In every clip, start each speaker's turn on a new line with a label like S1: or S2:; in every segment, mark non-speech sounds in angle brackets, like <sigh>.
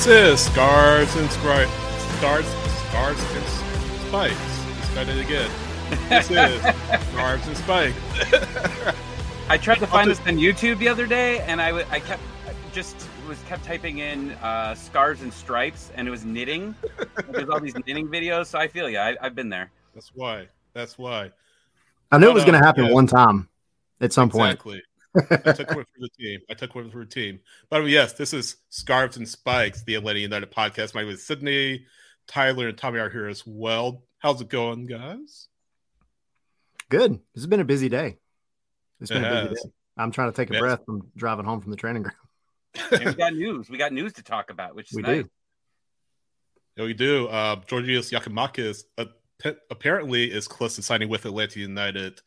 S1: This is Scars and Scars, Scars, Scars and Spikes. Let's try it again. This is Scarves and Spikes.
S2: I tried to find this on YouTube the other day, and I, w- I kept just was kept typing in uh, scars and stripes, and it was knitting. There's all these knitting videos, so I feel you. I, have been there.
S1: That's why. That's why.
S3: I knew but, it was going to happen yeah. one time at some
S1: exactly.
S3: point.
S1: I <laughs> took one for the team. I took one for the team. But yes, this is Scarves and Spikes, the Atlanta United podcast. My name is Sydney, Tyler, and Tommy are here as well. How's it going, guys?
S3: Good. This has been a busy day. It's been
S1: it
S3: a busy day. I'm trying to take a yes. breath from driving home from the training ground.
S2: we got <laughs> news. We got news to talk about, which is we nice. do.
S1: Yeah, we do. Uh, Georgios Giakoumakis uh, apparently is close to signing with Atlanta United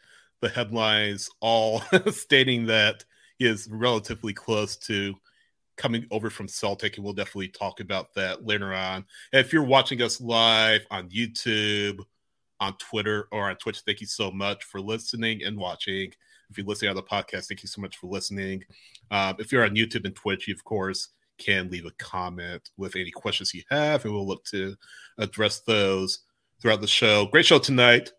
S1: the headlines all <laughs> stating that he is relatively close to coming over from Celtic, and we'll definitely talk about that later on. And if you're watching us live on YouTube, on Twitter, or on Twitch, thank you so much for listening and watching. If you're listening on the podcast, thank you so much for listening. Um, if you're on YouTube and Twitch, you of course can leave a comment with any questions you have, and we'll look to address those throughout the show. Great show tonight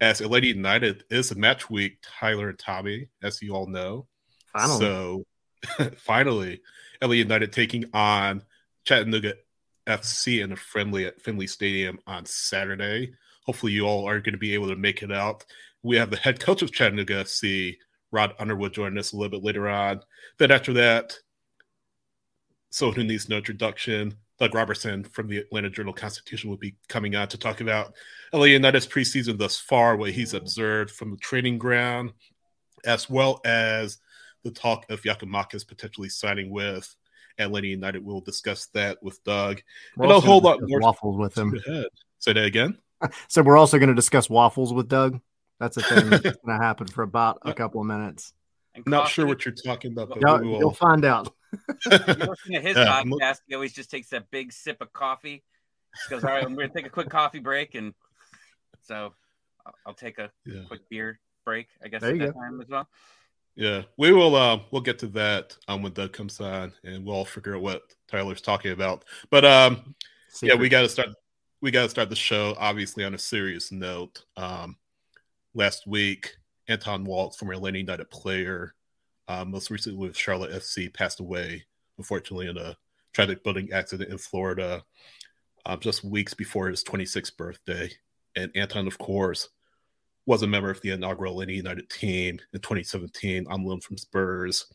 S1: as Atlanta United is a match week, Tyler and Tommy, as you all know.
S3: Finally.
S1: So <laughs> finally, LA United taking on Chattanooga FC in a friendly at Finley Stadium on Saturday. Hopefully, you all are going to be able to make it out. We have the head coach of Chattanooga FC, Rod Underwood, joining us a little bit later on. Then after that, someone who needs no introduction? Doug Roberson from the Atlanta Journal Constitution will be coming on to talk about LA United's preseason thus far, what he's mm. observed from the training ground, as well as the talk of Giakoumakis potentially signing with Atlanta United. We'll discuss that with Doug
S3: we're and a whole lot more waffles with him. <laughs>
S1: Ahead. Say that again. <laughs>
S3: so we're also going to discuss waffles with Doug. That's a thing that's <laughs> going to happen for about a uh, couple of minutes.
S1: Not sure what you're talking about, but
S3: no, will... you'll find out.
S2: You listen to <laughs> his yeah, podcast, he always just takes that big sip of coffee. He goes, "All right, I'm going to take a quick coffee break," and so I'll take a yeah. quick beer break. I guess there at that go. time as well.
S1: Yeah, we will. Uh, we'll get to that um, when Doug comes on, and we'll all figure out what Tyler's talking about. But um, yeah, we got to start. We got to start the show obviously on a serious note. Um, last week, Anton Walkes, former Atlanta United player, uh, most recently with Charlotte FC, passed away, unfortunately, in a tragic boating accident in Florida um, just weeks before his 26th birthday. And Anton, of course, was a member of the inaugural Atlanta United team in 2017 on loan from Spurs.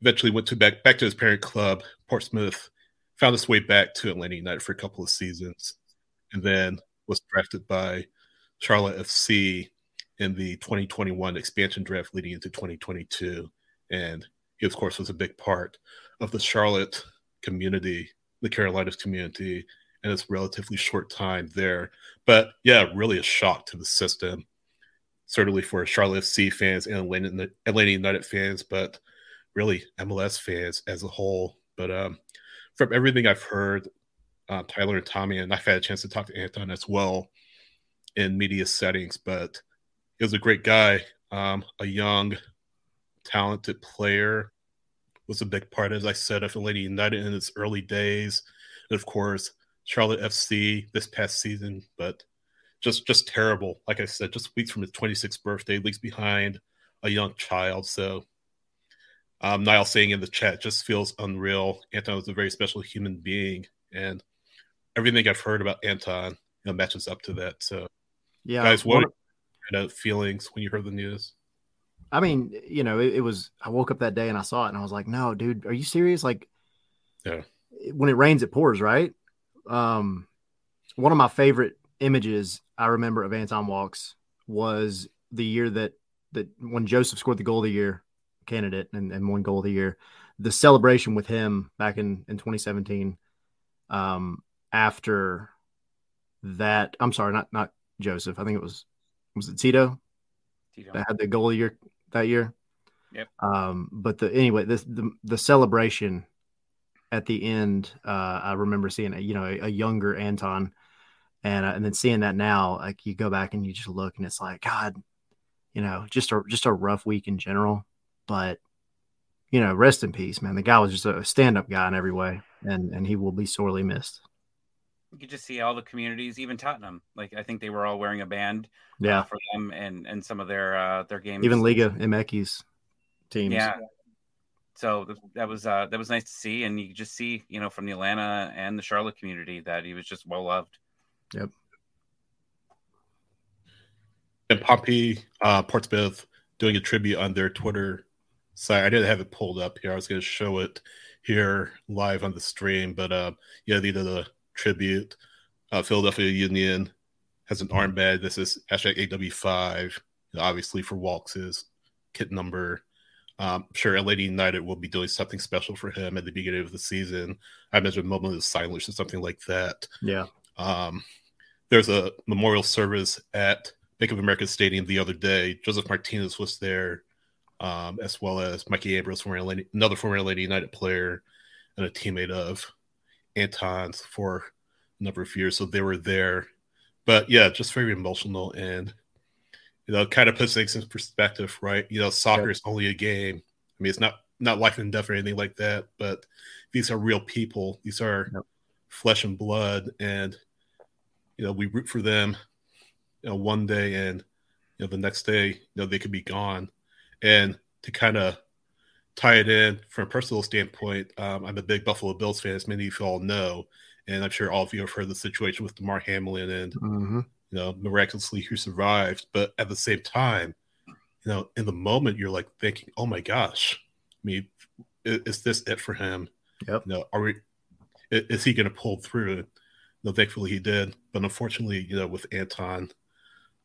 S1: Eventually went to back back to his parent club, Portsmouth, found his way back to Atlanta United for a couple of seasons, and then was drafted by Charlotte FC in the 2021 expansion draft leading into 2022. And he, of course, was a big part of the Charlotte community, the Carolinas community, and his relatively short time there. But yeah, really a shock to the system, certainly for Charlotte FC fans and Atlanta, Atlanta United fans, but really MLS fans as a whole. But um, from everything I've heard, uh, Tyler and Tommy, and I've had a chance to talk to Anton as well in media settings, but he was a great guy, um, a young talented player, was a big part, as I said, of Atlanta United in its early days. And of course, Charlotte FC this past season, but just just terrible. Like I said, just weeks from his 26th birthday, leagues behind a young child. So um, Niall saying in the chat just feels unreal. Anton was a very special human being, and everything I've heard about Anton you know, matches up to that. So,
S3: yeah,
S1: guys, what kind of feelings when you heard the news?
S3: I mean, you know, it, it, was. I woke up that day and I saw it, and I was like, "No, dude, are you serious?" Like,
S1: yeah.
S3: When it rains, it pours, right? Um, one of my favorite images I remember of Anton Walkes was the year that that when Josef scored the goal of the year candidate and, and one goal of the year, the celebration with him back in in 2017. Um, after that, I'm sorry, not not Josef. I think it was was it Tito, Tito. that had the goal of the year that year.
S2: Yep.
S3: Um, but the anyway, this the the celebration at the end, uh, I remember seeing a, you know a, a younger Anton, and uh, and then seeing that now, like you go back and you just look, and it's like God, you know, just a just a rough week in general, but you know, rest in peace, man. The guy was just a stand up guy in every way, and and he will be sorely missed.
S2: You could just see all the communities, even Tottenham. Like I think they were all wearing a band,
S3: uh, yeah,
S2: uh, for them and and some of their uh their games.
S3: Even Liga MX's teams,
S2: yeah. So that was uh that was nice to see, and you could just see, you know, from the Atlanta and the Charlotte community that he was just well loved.
S3: Yep.
S1: And Pompey, uh, Portsmouth doing a tribute on their Twitter site. I didn't have it pulled up here. I was going to show it here live on the stream, but uh, yeah, they did a tribute. Uh, Philadelphia Union has an armband. This is hashtag AW5, obviously for Walkes' kit number. Um, I'm sure LA United will be doing something special for him at the beginning of the season. I imagine a moment of silence or something like that.
S3: Yeah.
S1: Um, there's a memorial service at Bank of America Stadium the other day. Josef Martínez was there, um, as well as Mikey Ambrose, former LA, another former LA United player and a teammate of Anton's for a number of years. So they were there. But yeah, just very emotional and you know, kind of puts things in perspective, right? You know, soccer is only a game. I mean, it's not not life and death or anything like that, but these are real people. These are flesh and blood, and you know, we root for them you know, one day and you know the next day, you know, they could be gone. And to kind of tie it in from a personal standpoint, um, I'm a big Buffalo Bills fan, as many of you all know, and I'm sure all of you have heard the situation with Damar Hamlin and mm-hmm. you know miraculously who survived. But at the same time, you know, in the moment, you're like thinking, "Oh my gosh, I mean, is, is this it for him?
S3: Yep.
S1: You know, are we? Is, is he going to pull through?" You know, thankfully he did, but unfortunately, you know, with Anton,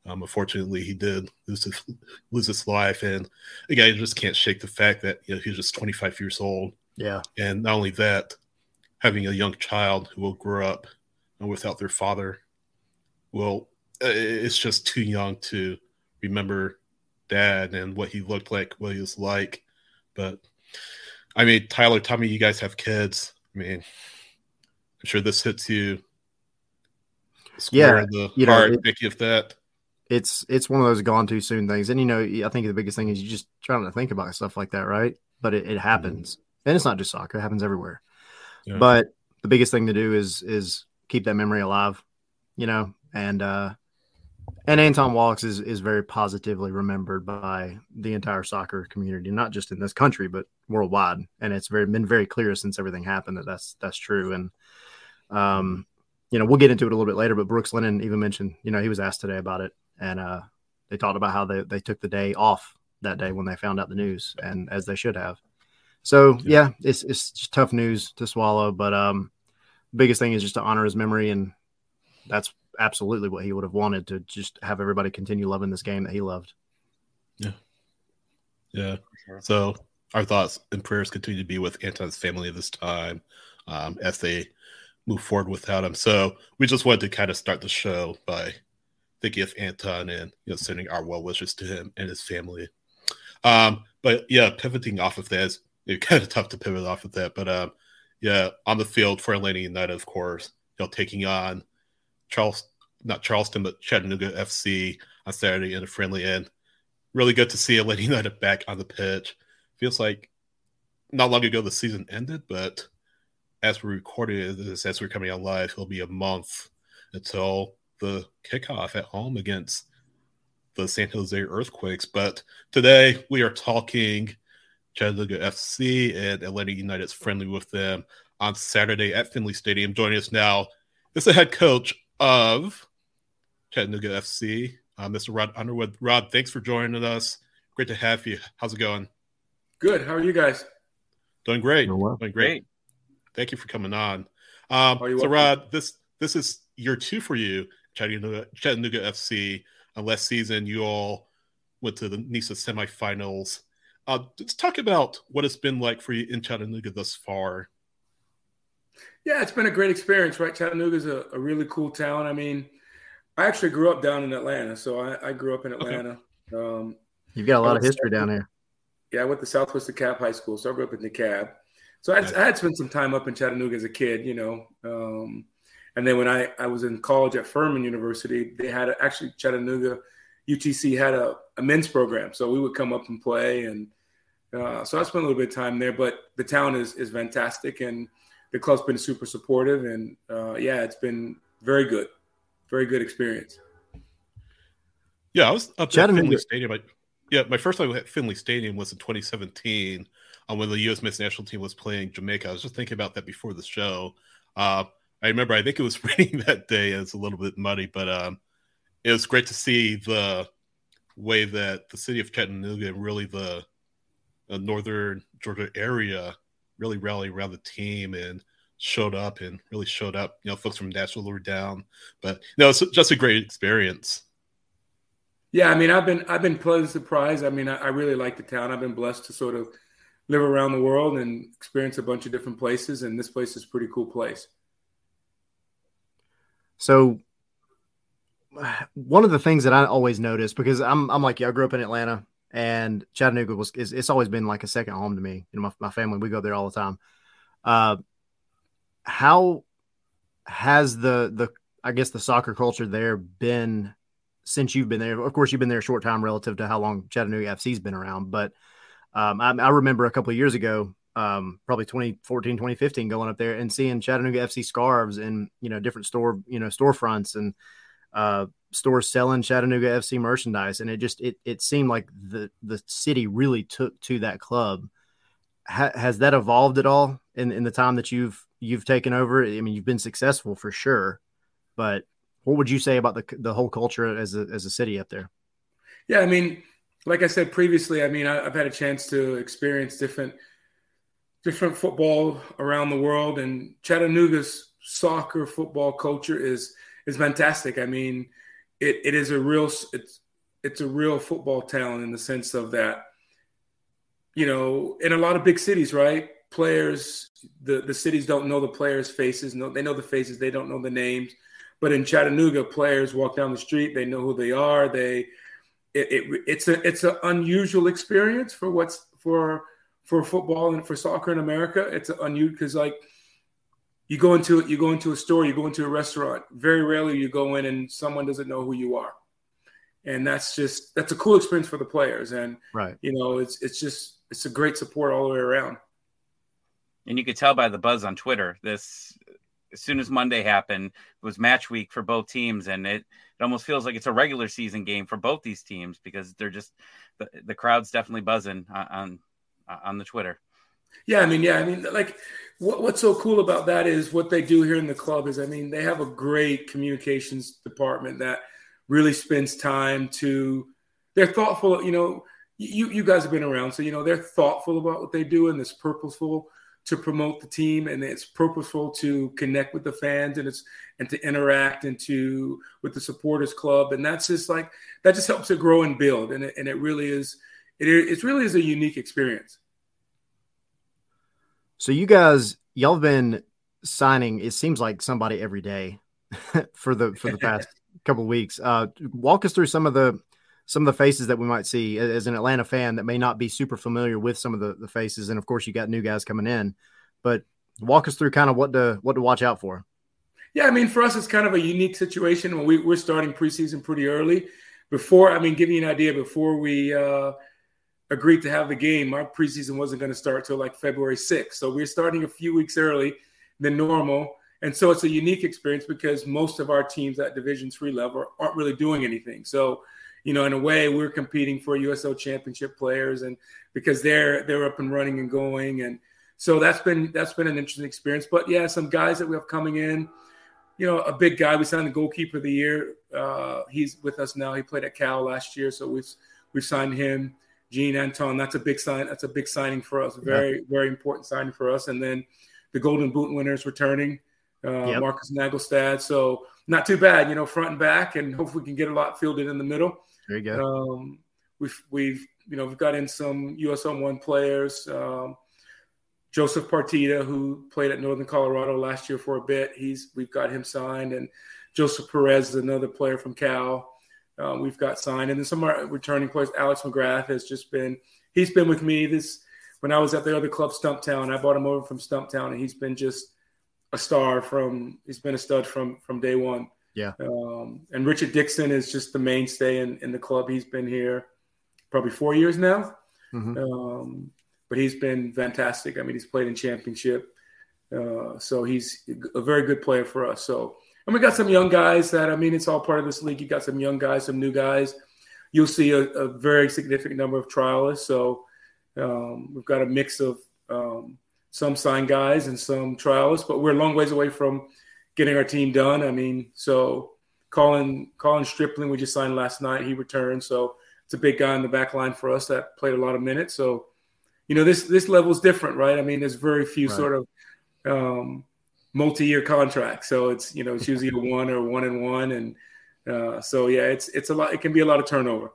S1: um, unfortunately, he did lose his, lose his life, and again, you just can't shake the fact that you know he was just 25 years old.
S3: Yeah,
S1: and not only that, having a young child who will grow up without their father, well, it's just too young to remember dad and what he looked like, what he was like. But I mean, Tyler, tell me you guys have kids. I mean, I'm sure this hits you
S3: square
S1: yeah, in the you heart, know, it, of that
S3: it's it's one of those gone too soon things. And you know, I think the biggest thing is you just trying to think about stuff like that, right? But it, it happens, mm-hmm. and it's not just soccer; it happens everywhere. Yeah. But the biggest thing to do is is keep that memory alive, you know. And uh, and Anton Walkes is is very positively remembered by the entire soccer community, not just in this country but worldwide. And it's very been very clear since everything happened that that's that's true. And um, you know, we'll get into it a little bit later. But Brooks Lennon even mentioned, you know, he was asked today about it and uh, they talked about how they, they took the day off that day when they found out the news, and as they should have. So yeah, it's it's just tough news to swallow, but um, biggest thing is just to honor his memory, and that's absolutely what he would have wanted to just have everybody continue loving this game that he loved.
S1: Yeah, yeah. So our thoughts and prayers continue to be with Anton's family at this time um, as they move forward without him. So we just wanted to kind of start the show by thinking of Anton and you know sending our well wishes to him and his family. Um, but yeah, pivoting off of that is it's kind of tough to pivot off of that. But um, yeah, on the field for Atlanta United, of course, you know, taking on Charles, not Charleston, but Chattanooga FC on Saturday in a friendly end. Really good to see Atlanta United back on the pitch. Feels like not long ago the season ended, but as we're recording this, as we're coming on live, it'll be a month until the kickoff at home against the San Jose Earthquakes. But today we are talking Chattanooga FC and Atlanta United's friendly with them on Saturday at Finley Stadium. Joining us now is the head coach of Chattanooga FC, uh, Mr. Rod Underwood. Rod, thanks for joining us. Great to have you. How's it going?
S4: Good. How are you guys?
S1: Doing great. Doing, well. Doing great. Thank you for coming on. Um, so, welcome. Rod, this this is year two for you Chattanooga, Chattanooga FC. Uh, last season, you all went to the NISA semifinals. Uh, let's talk about what it's been like for you in Chattanooga thus far.
S4: Yeah, it's been a great experience, right? Chattanooga's a, a really cool town. I mean, I actually grew up down in Atlanta, so I, I grew up in Atlanta. Okay. Um,
S3: You've got a lot of history down here.
S4: Yeah, I went to Southwest DeKalb High School, so I grew up in DeKalb. So I, I had spent some time up in Chattanooga as a kid, you know. Um, and then when I, I was in college at Furman University, they had a, actually Chattanooga UTC had a, a, men's program. So we would come up and play. And Uh, so I spent a little bit of time there, but the town is is fantastic, and the club's been super supportive, and uh, yeah, it's been very good, very good experience.
S1: Yeah, I was up at Finley Stadium. I, yeah, my first time at Finley Stadium was in 2017 uh, when the U.S. men's national team was playing Jamaica. I was just thinking about that before the show. Uh, I remember, I think it was <laughs> raining that day. It was a little bit muddy, but um, it was great to see the way that the city of Chattanooga and really the, the northern Georgia area really rallied around the team and showed up and really showed up. You know, folks from Nashville were down, but no, it's just a great experience.
S4: Yeah, I mean, I've been I've been pleasantly surprised. I mean, I, I really like the town. I've been blessed to sort of live around the world and experience a bunch of different places, and this place is a pretty cool place.
S3: So one of the things that I always notice because I'm I'm like you, I grew up in Atlanta and Chattanooga was is, it's always been like a second home to me. You know, my, my family we go there all the time. Uh, how has the the I guess the soccer culture there been since you've been there? Of course, you've been there a short time relative to how long Chattanooga FC's been around, but um, I, I, remember a couple years ago, um, probably 2014, 2015, going up there and seeing Chattanooga FC scarves and you know different store you know storefronts and uh, stores selling Chattanooga FC merchandise, and it just it it seemed like the the city really took to that club. Ha, has that evolved at all in in the time that you've you've taken over? I mean, you've been successful for sure, but what would you say about the the whole culture as a as a city up there?
S4: Yeah, I mean, like I said previously, I mean, I, have had a chance to experience different different football around the world, and Chattanooga's soccer football culture is is fantastic. I mean, it, it is a real it's it's a real football town in the sense of that. You know, in a lot of big cities, right? Players, the the cities don't know the players' faces. No, they know the faces, they don't know the names. But in Chattanooga, players walk down the street, they know who they are. They it, it, it's a it's an unusual experience for what's for for football and for soccer in America. It's unusual because like you go into you go into a store, you go into a restaurant. Very rarely you go in and someone doesn't know who you are, and that's just that's a cool experience for the players. And
S3: right,
S4: you know, it's it's just it's a great support all the way around.
S2: And you could tell by the buzz on Twitter. This as soon as Monday happened, it was match week for both teams, and it, it almost feels like it's a regular season game for both these teams because they're just the, the crowd's definitely buzzing on, on Uh, on the Twitter.
S4: Yeah, I mean, yeah, I mean, like what, what's so cool about that is what they do here in the club is, I mean, they have a great communications department that really spends time to. They're thoughtful, you know. You you guys have been around, so you know they're thoughtful about what they do and it's purposeful to promote the team and it's purposeful to connect with the fans and it's and to interact and to with the supporters club and that's just like that just helps it grow and build and it, and it really is it, it really is a unique experience
S3: so you guys y'all have been signing it seems like somebody every day <laughs> for the for the past <laughs> couple weeks uh walk us through some of the some of the faces that we might see as an Atlanta fan that may not be super familiar with some of the, the faces. And of course, you got new guys coming in, but walk us through kind of what to what to watch out for.
S4: Yeah, I mean, for us, it's kind of a unique situation when we, we're starting preseason pretty early. Before, I mean, give you an idea, before we uh, agreed to have the game, my preseason wasn't going to start till like February 6th. So we're starting a few weeks early than normal. And so it's a unique experience because most of our teams at Division three level aren't really doing anything. So you know, in a way, we're competing for USL Championship players, and because they're they're up and running and going, and so that's been that's been an interesting experience. But yeah, some guys that we have coming in, you know, a big guy. We signed the goalkeeper of the year. Uh, he's with us now. He played at Cal last year, so we've we've signed him. Jean Antoine, that's a big sign. That's a big signing for us. Very, very important signing for us. And then the Golden Boot winners returning, uh, yep. Markus Naglestad. So not too bad, you know, front and back, and <laughs> hopefully we can get a lot fielded in the middle.
S3: There you go.
S4: Um, we've we've you know we've got in some USL one players. Um, Joseph Partida, who played at Northern Colorado last year for a bit, he's we've got him signed, and Joseph Perez is another player from Cal. Uh, we've got signed, and then some of our returning players. Alex McGrath has just been he's been with me this when I was at the other club, Stumptown. I bought him over from Stumptown, and he's been just a star from he's been a stud from from day one.
S3: Yeah.
S4: Um, and Richard Dixon is just the mainstay in, in the club. He's been here probably four years now. Mm-hmm. Um, but he's been fantastic. I mean, he's played in championship, uh, so he's a very good player for us. So, and we got some young guys that I mean, it's all part of this league. You got some young guys, some new guys. You'll see a, a very significant number of trialists. So um, we've got a mix of um, some signed guys and some trialists, but we're a long ways away from getting our team done. I mean, so Colin Colin Stripling, we just signed last night. He returned, so it's a big guy in the back line for us that played a lot of minutes. So, you know, this this level is different, right? I mean, there's very few right. sort of um, multi-year contracts, so it's you know it's usually a one or one and one, and uh, so yeah, it's it's a lot. It can be a lot of turnover.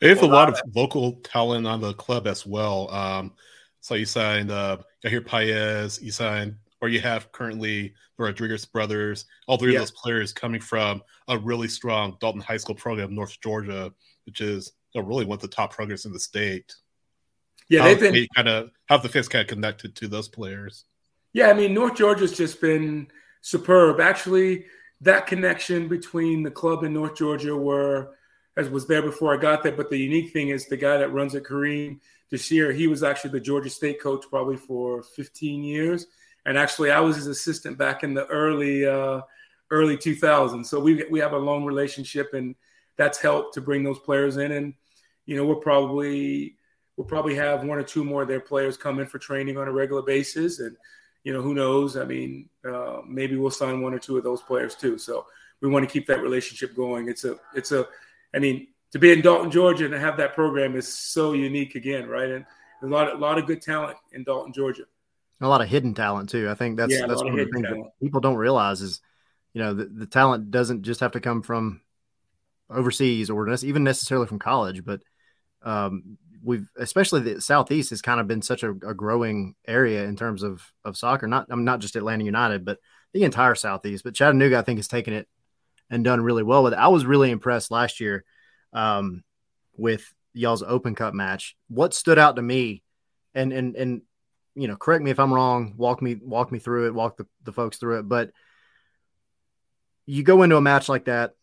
S1: There's a lot of local talent on the club as well. Um, so you signed uh, I hear Paez, you signed, or you have currently the Rodriguez brothers. All three yeah. of those players coming from a really strong Dalton High School program, North Georgia, which is you know, really one of the top programs in the state.
S4: Yeah, they've been
S1: kind of how the fans kind of connected to those players.
S4: Yeah, I mean North Georgia's just been superb. Actually, that connection between the club and North Georgia were as was there before I got there. But the unique thing is the guy that runs it, Kareem Desir, he was actually the Georgia State coach probably for 15 years. And actually, I was his assistant back in the early uh, early 2000s. So we we have a long relationship, and that's helped to bring those players in. And you know, we'll probably we'll probably have one or two more of their players come in for training on a regular basis. And you know, who knows? I mean, uh, maybe we'll sign one or two of those players too. So we want to keep that relationship going. It's a it's a I mean, to be in Dalton, Georgia, and to have that program is so unique again, right? And a lot, a lot of good talent in Dalton, Georgia.
S3: A lot of hidden talent too. I think that's
S4: yeah,
S3: that's one of the things talent. that people don't realize is, you know, the, the talent doesn't just have to come from overseas or even necessarily from college, but um, we've especially the southeast has kind of been such a, a, growing area in terms of of soccer. Not I'm not just Atlanta United, but the entire southeast. But Chattanooga, I think, has taken it and done really well with it. I was really impressed last year um, with y'all's Open Cup match. What stood out to me, and and and you know, correct me if I'm wrong. Walk me walk me through it. Walk the, the folks through it. But you go into a match like that,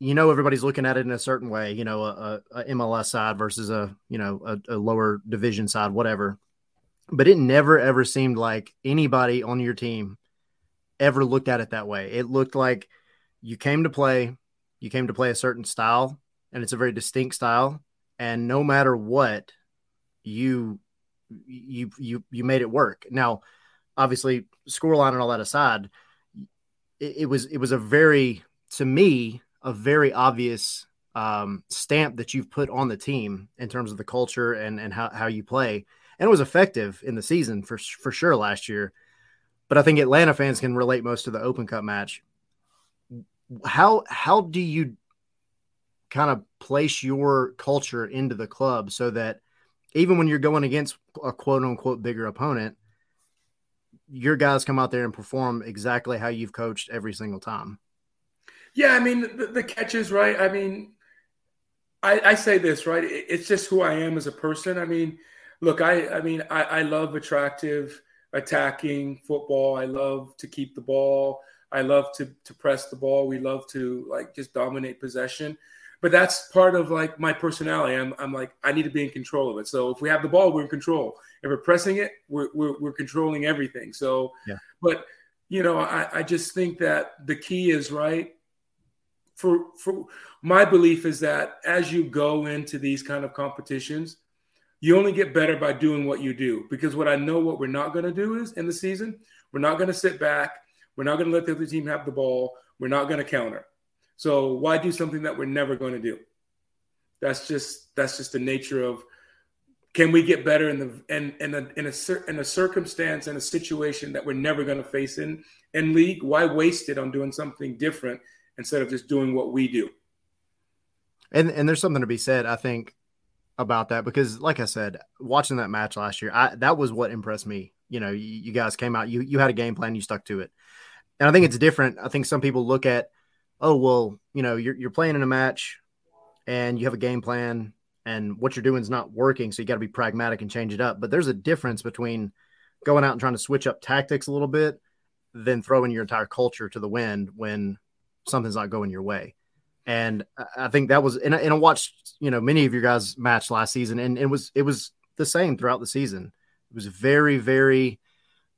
S3: you know everybody's looking at it in a certain way. You know, a, a MLS side versus a you know a, a lower division side, whatever. But it never ever seemed like anybody on your team ever looked at it that way. It looked like you came to play, you came to play a certain style, and it's a very distinct style. And no matter what, you you you you made it work. Now, obviously, scoreline and all that aside, it, it was it was a very to me a very obvious um, stamp that you've put on the team in terms of the culture and and how, how you play. And it was effective in the season for for sure last year. But I think Atlanta fans can relate most to the Open Cup match how how do you kind of place your culture into the club so that even when you're going against a quote unquote bigger opponent, your guys come out there and perform exactly how you've coached every single time.
S4: Yeah, I mean the, the catches, right? I mean, I, I, say this right. It's just who I am as a person. I mean, look, I I mean I, I love attractive attacking football. I love to keep the ball. I love to to press the ball. We love to like just dominate possession. But that's part of like my personality. I'm, I'm like I need to be in control of it. So if we have the ball, we're in control. If we're pressing it, we're we're, we're controlling everything. So, yeah. but you know, I, I just think that the key is right. For for my belief is that as you go into these kind of competitions, you only get better by doing what you do. Because what I know what we're not going to do is in the season, we're not going to sit back we're not going to let the other team have the ball. We're not going to counter. So why do something that we're never going to do? That's just that's just the nature of can we get better in the in in a in a, in a circumstance and a situation that we're never going to face in in league? Why waste it on doing something different instead of just doing what we do?
S3: And and there's something to be said, I think, about that because, like I said, watching that match last year, I that was what impressed me. You know, you, you guys came out, you you had a game plan, you stuck to it. And I think it's different. I think some people look at, oh, well, you know, you're, you're playing in a match and you have a game plan and what you're doing is not working. So you got to be pragmatic and change it up. But there's a difference between going out and trying to switch up tactics a little bit than throwing your entire culture to the wind when something's not going your way. And I think that was, and I, and I watched, you know, many of your guys match last season, and it was it was the same throughout the season. It was very, very,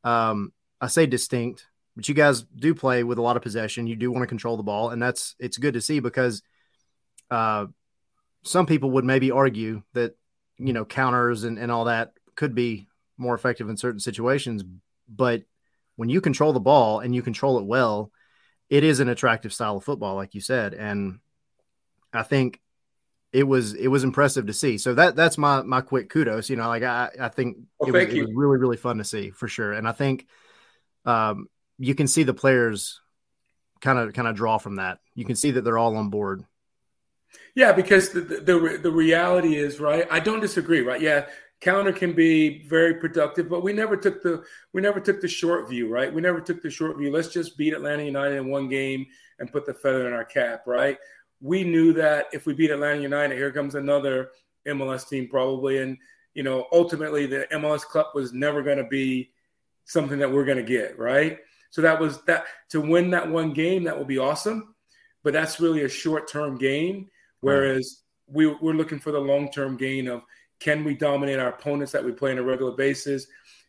S3: um, I say distinct, but you guys do play with a lot of possession. You do want to control the ball, and that's it's good to see because uh, some people would maybe argue that you know counters and, and all that could be more effective in certain situations, but when you control the ball and you control it well, it is an attractive style of football, like you said, and I think it was it was impressive to see. So that that's my my quick kudos. You know, like I I think well, it, was, it, was, really really fun to see for sure, and I think um, you can see the players kind of kind of draw from that. You can see that they're all on board.
S4: Yeah, because the, the the reality is right. I don't disagree. Right? Yeah, counter can be very productive, but we never took the we never took the short view. Right? We never took the short view. Let's just beat Atlanta United in one game and put the feather in our cap. Right? We knew that if we beat Atlanta United, here comes another MLS team probably, and you know ultimately the MLS Cup was never going to be something that we're going to get. Right? So that was that to win that one game, that will be awesome. But that's really a short term gain. Whereas we, we're looking for the long term gain of can we dominate our opponents that we play on a regular basis?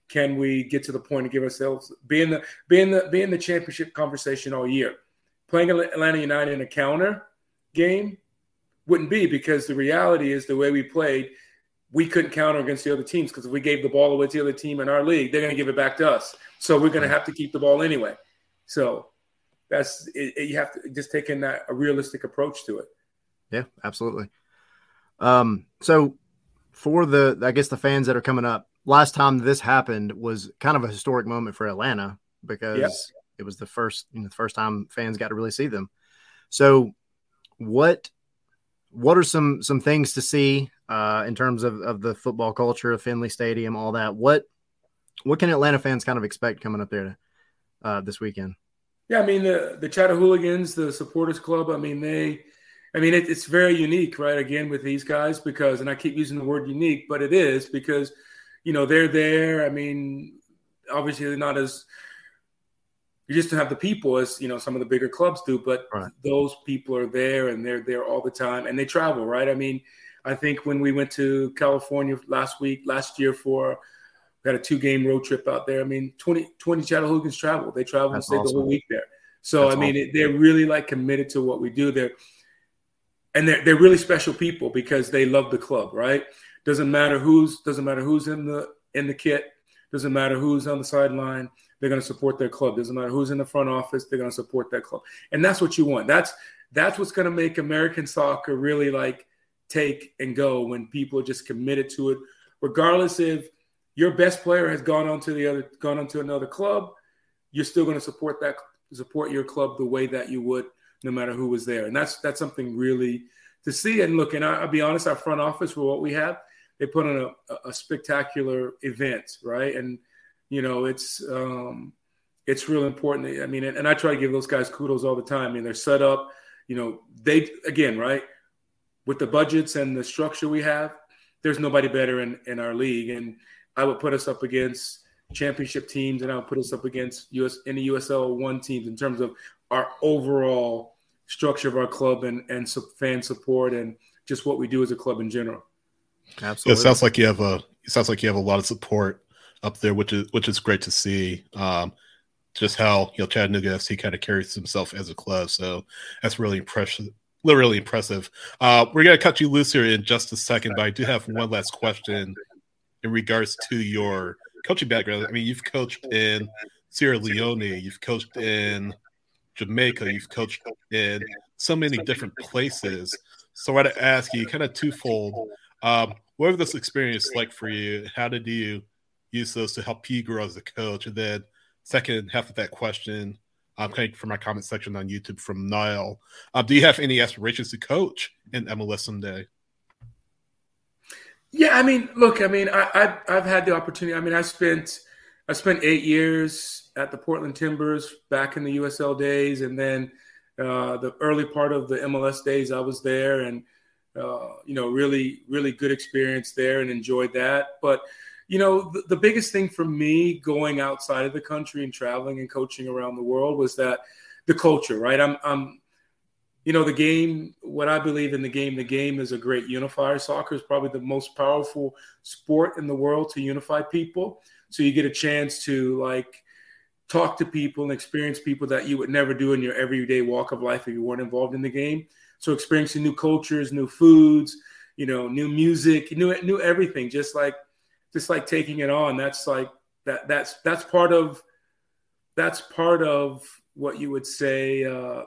S4: Can we get to the point and give ourselves being the being the being the championship conversation all year? Playing Atlanta United in a counter game wouldn't be because the reality is the way we played, we couldn't counter against the other teams because if we gave the ball away to the other team in our league, they're going to give it back to us. So we're going to have to keep the ball anyway. So that's it, it, you have to just take in that a realistic approach to it.
S3: Yeah, absolutely. Um, so for the I guess the fans that are coming up, last time this happened was kind of a historic moment for Atlanta because yep. it was the first you know, the first time fans got to really see them. So what what are some some things to see uh, in terms of, of the football culture of Finley Stadium, all that? What what can Atlanta fans kind of expect coming up there to, uh, this weekend?
S4: Yeah, I mean the the Chattahooligans, the supporters club. I mean they, I mean it, it's very unique, right? Again with these guys because, and I keep using the word unique, but it is because, you know, they're there. I mean, obviously they're not as you just don't have the people as you know some of the bigger clubs do, but right. those people are there and they're there all the time and they travel, right? I mean, I think when we went to California last week, last year for we had a two game road trip out there. I mean, 20, 20 Chattanooga's travel. They travel and stay awesome. the whole week there. So, That's I mean, awesome. they're really like committed to what we do there. And they're, they're really special people because they love the club, right? Doesn't matter who's doesn't matter who's in the in the kit, doesn't matter who's on the sideline, they're going to support their club. Doesn't matter who's in the front office, they're going to support that club. And that's what you want. That's that's what's going to make American soccer really like take and go when people are just committed to it, regardless if your best player has gone on to the other gone on to another club, you're still going to support that support your club the way that you would no matter who was there. And that's that's something really to see. And look, and I, will be honest, our front office for what we have, they put on a, a spectacular event, right? And you know, it's um, it's real important. I mean, and, and I try to give those guys kudos all the time. I mean, they're set up. You know, they again, right, with the budgets and the structure we have, there's nobody better in in our league. And I would put us up against championship teams, and I would put us up against US any USL one teams in terms of our overall structure of our club and and fan support and just what we do as a club in general.
S1: Absolutely, it sounds like you have a it sounds like you have a lot of support up there, which is which is great to see. Um, just how you know Chattanooga FC kind of carries himself as a club, so that's really impressive. Really impressive. Uh, we're gonna cut you loose here in just a second, but I do have one last question in regards to your coaching background. I mean, you've coached in Sierra Leone, you've coached in Jamaica, you've coached in so many different places. So I want to ask you, kind of twofold. Um, what was this experience like for you? How did you use those to help you grow as a coach? And then second half of that question, um, of from my comment section on YouTube from Niall. Um, do you have any aspirations to coach in MLS someday?
S4: Yeah, I mean, look, I mean, I, have I've had the opportunity. I mean, I spent I spent eight years at the Portland Timbers back in the USL days, and then uh, the early part of the MLS days, I was there, and uh, you know, really, really good experience there, and enjoyed that. But you know, the, the biggest thing for me going outside of the country and traveling and coaching around the world was that the culture, right? I'm I'm you know, the game, what I believe in the game, the game is a great unifier. Soccer is probably the most powerful sport in the world to unify people. So you get a chance to like talk to people and experience people that you would never do in your everyday walk of life if you weren't involved in the game. So experiencing new cultures, new foods, you know, new music, new new everything, just like just like taking it on. That's like that that's that's part of that's part of what you would say uh,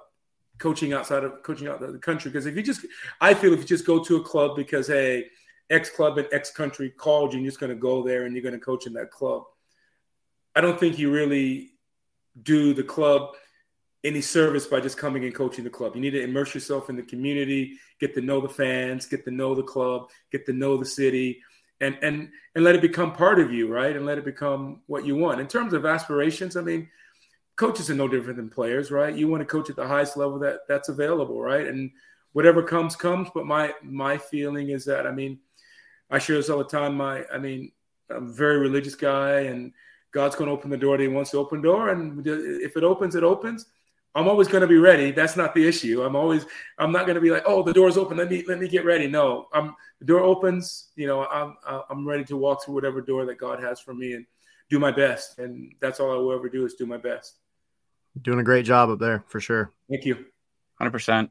S4: coaching outside of coaching out the country. Because if you just, I feel if you just go to a club because hey, X club in X country called you, and you're just going to go there and you're going to coach in that club. I don't think you really do the club any service by just coming and coaching the club. You need to immerse yourself in the community, get to know the fans, get to know the club, get to know the city, and and and let it become part of you, right? And let it become what you want. In terms of aspirations, I mean, coaches are no different than players, right? You want to coach at the highest level that that's available, right? And whatever comes comes. But my my feeling is that I mean, I share this all the time. My I mean, I'm a very religious guy, and God's going to open the door that He wants to open the door, and if it opens, it opens. I'm always going to be ready. That's not the issue. I'm always I'm not going to be like, oh, the door's open. Let me let me get ready. No, I'm the door opens. You know, I'm I'm ready to walk through whatever door that God has for me and do my best. And that's all I will ever do is do my best.
S3: Doing a great job up there for sure.
S4: Thank you.
S2: Hundred um, percent.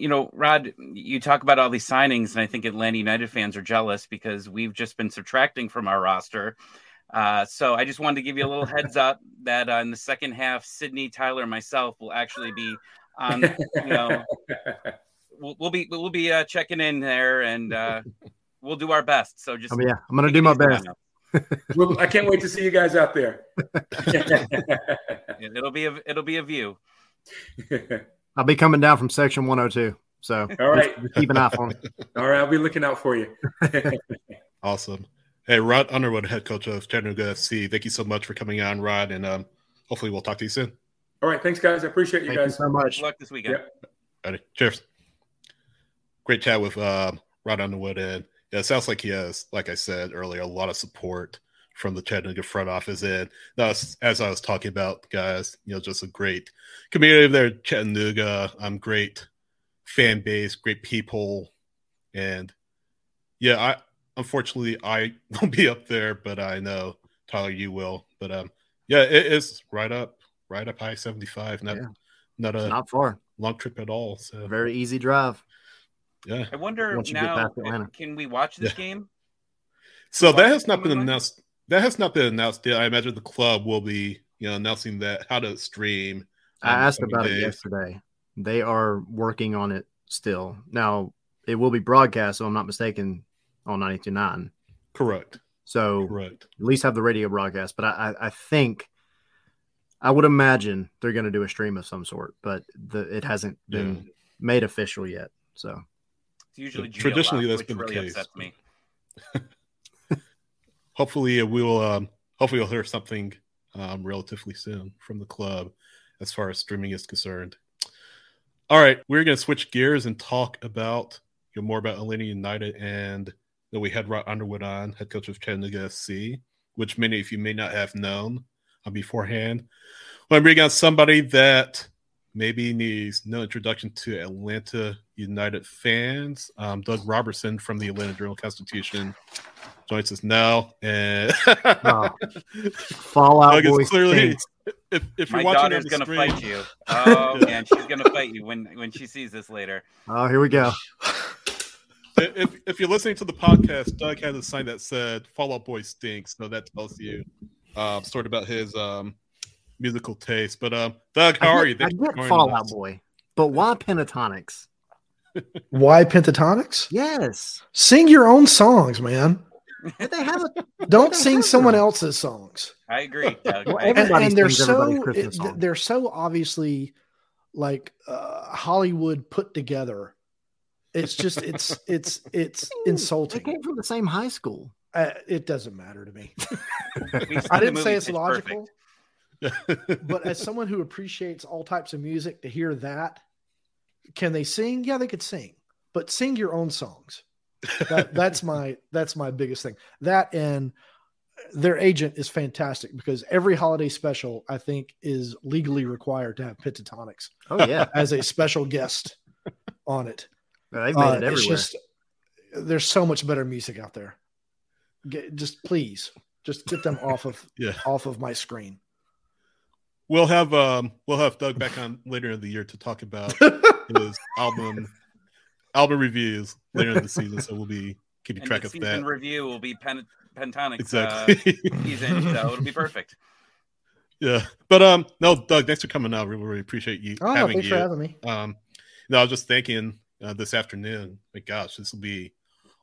S2: you know, Rod, you talk about all these signings, and I think Atlanta United fans are jealous because we've just been subtracting from our roster. Uh, so I just wanted to give you a little <laughs> heads up that uh, in the second half, Sydney, Tyler, myself will actually be on. <laughs> You know, we'll, we'll be we'll be uh, checking in there, and uh, we'll do our best. So just
S3: oh, yeah, I'm gonna do my best. <laughs>
S4: I can't wait to see you guys out there.
S2: it'll be a it'll be a view.
S3: I'll be coming down from section 102. So
S4: all right,
S3: keep an eye on me.
S4: All right, I'll be looking out for you.
S1: awesome. Hey, Rod Underwood, head coach of Chattanooga FC. Thank you so much for coming on, Rod, and um, hopefully we'll talk to you soon.
S4: All right, thanks, guys. I appreciate you
S3: Thank
S4: guys
S3: you so much.
S2: Good luck this weekend.
S1: Yep. cheers. Great chat with uh, Rod Underwood, and yeah, it sounds like he has, like I said earlier, a lot of support from the Chattanooga front office. And that's as I was talking about, guys, you know, just a great community there, Chattanooga. I'm um, great fan base, great people, and yeah, I unfortunately I <laughs> won't be up there, but I know Tyler, you will. But um, yeah, it is right up, right up high seventy five. Not, yeah. not a
S3: not far
S1: long trip at all. So
S3: very easy drive.
S1: Yeah,
S2: I wonder now, can we watch this yeah. game?
S1: So that has not been announced that has not been announced yet. I imagine the club will be, you know, announcing that how to stream.
S3: I asked about days. it yesterday. They are working on it still. Now it will be broadcast, so I'm not mistaken, on 92.9.
S1: Correct.
S3: So
S1: correct.
S3: At least have the radio broadcast. But I, I, I think I would imagine they're going to do a stream of some sort, but the it hasn't been yeah. made official yet. So
S2: it's usually
S1: traditionally that's been really the case. <laughs> hopefully we will um, hopefully we'll hear something um, relatively soon from the club as far as streaming is concerned. All right, we're going to switch gears and talk about you know, more about Atlanta United and that we had Rod Underwood on, head coach of Chattanooga FC, which many of you may not have known uh, beforehand. Well, I'm bringing on somebody that maybe needs no introduction to Atlanta United fans. Um, Doug Roberson from the Atlanta Journal Constitution joins us now. And <laughs>
S3: oh. Fallout Doug clearly. <laughs>
S1: If, if
S2: you're
S1: My
S2: daughter's gonna fight you. Oh man, she's gonna fight you when when she sees this later.
S3: Oh, here we go. <laughs>
S1: if, if you're listening to the podcast, Doug had a sign that said "Fall Out Boy stinks," so that tells you uh, sort of about his um, musical taste. But um, Doug, how
S3: get,
S1: are you?
S3: I get Fall Out Boy, but why Pentatonix? <laughs>
S5: why Pentatonix?
S3: Yes.
S5: Sing your own songs, man.
S3: But they have
S5: a, <laughs> Don't sing someone them. else's songs.
S2: I agree. Doug.
S5: Well, and, and they're so it, they're so obviously like uh, Hollywood put together. It's just it's <laughs> it's it's insulting.
S3: They came from the same high school.
S5: Uh, it doesn't matter to me. <laughs> I didn't say it's logical. But as someone who appreciates all types of music, to hear that, can they sing? Yeah, they could sing, but sing your own songs. That, <laughs> that's my that's my biggest thing. That and their agent is fantastic because every holiday special I think is legally required to have Pentatonix.
S3: Oh yeah,
S5: as a special guest on it.
S3: They've made uh, it everywhere. It's just
S5: there's so much better music out there. Get, just please, just get them <laughs> off of yeah. off of my screen.
S1: We'll have um we'll have Doug back on later in the year to talk about <laughs> his album album reviews later in the season. So we'll be keeping and track of that.
S2: Review will be pen, Pentatonix exactly. Uh, season, so it'll be <laughs> perfect.
S1: Yeah, but um, no, Doug, thanks for coming out. We really appreciate you
S5: oh,
S1: having
S5: thanks
S1: you.
S5: for having me.
S1: Um, no, I was just thinking uh, this afternoon. My gosh, this will be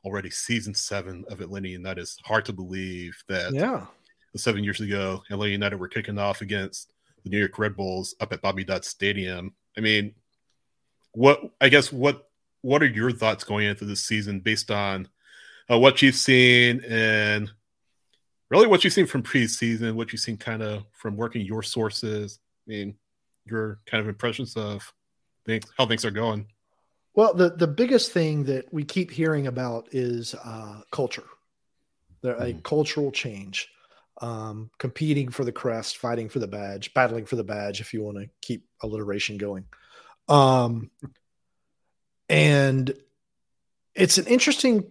S1: already season seven of Atlanta United. It's hard to believe that.
S5: Yeah.
S1: Seven years ago, Atlanta United were kicking off against the New York Red Bulls up at Bobby Dodd Stadium. I mean, what I guess what what are your thoughts going into this season based on uh, what you've seen and really what you've seen from preseason, what you've seen kind of from working your sources? I mean, your kind of impressions of things, how things are going.
S5: Well, the the biggest thing that we keep hearing about is uh, culture, there a mm. cultural change um, competing for the crest, fighting for the badge, battling for the badge, if you want to keep alliteration going. Um, and it's an interesting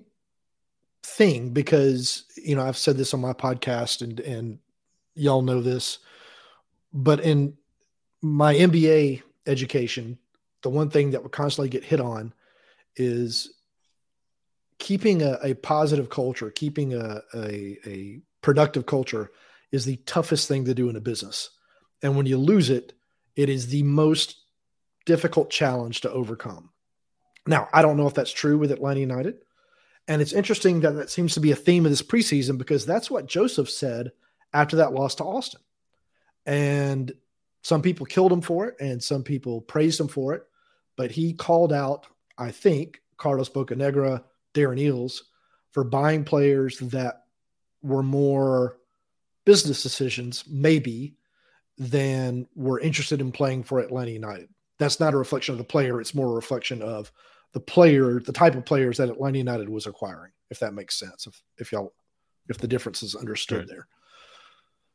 S5: thing because, you know, I've said this on my podcast and, and y'all know this, but in my MBA education, the one thing that would constantly get hit on is keeping a, a positive culture, keeping a, a, a productive culture is the toughest thing to do in a business. And when you lose it, it is the most difficult challenge to overcome. Now, I don't know if that's true with Atlanta United. And it's interesting that that seems to be a theme of this preseason because that's what Josef said after that loss to Austin. And some people killed him for it and some people praised him for it. But he called out, I think, Carlos Bocanegra, Darren Eales for buying players that were more business decisions, maybe, than were interested in playing for Atlanta United. That's not a reflection of the player. It's more a reflection of the player, the type of players that Atlanta United was acquiring, if that makes sense. If if y'all if the difference is understood right. there.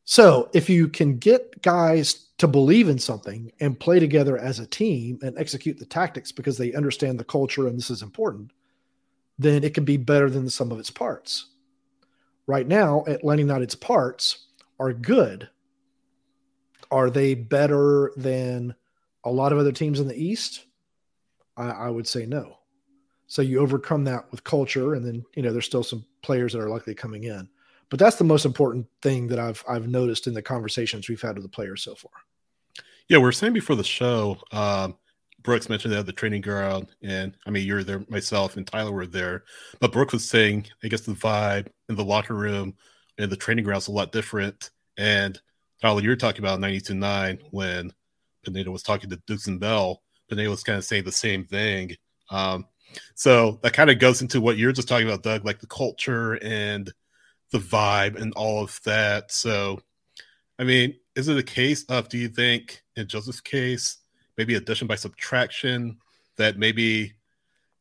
S5: So if you can get guys to believe in something and play together as a team and execute the tactics because they understand the culture and this is important, then it can be better than the sum of its parts right now Atlanta United's parts are good. Are they better than a lot of other teams in the East? I, I would say no. So you overcome that with culture, and then you know there's still some players that are likely coming in. But that's the most important thing that I've I've noticed in the conversations we've had with the players so far.
S1: Yeah, we are saying before the show, um, Brooks mentioned that the training ground, and I mean, you're there, myself and Tyler were there. But Brooks was saying, I guess the vibe in the locker room and the training ground is a lot different. And Tyler, you're talking about 92 9 when Pineda was talking to Dukes and Bell. Pineda was kind of saying the same thing. Um, so that kind of goes into what you're just talking about, Doug, like the culture and the vibe and all of that. So, I mean, is it a case of, do you think, in Josef's case, maybe addition by subtraction that maybe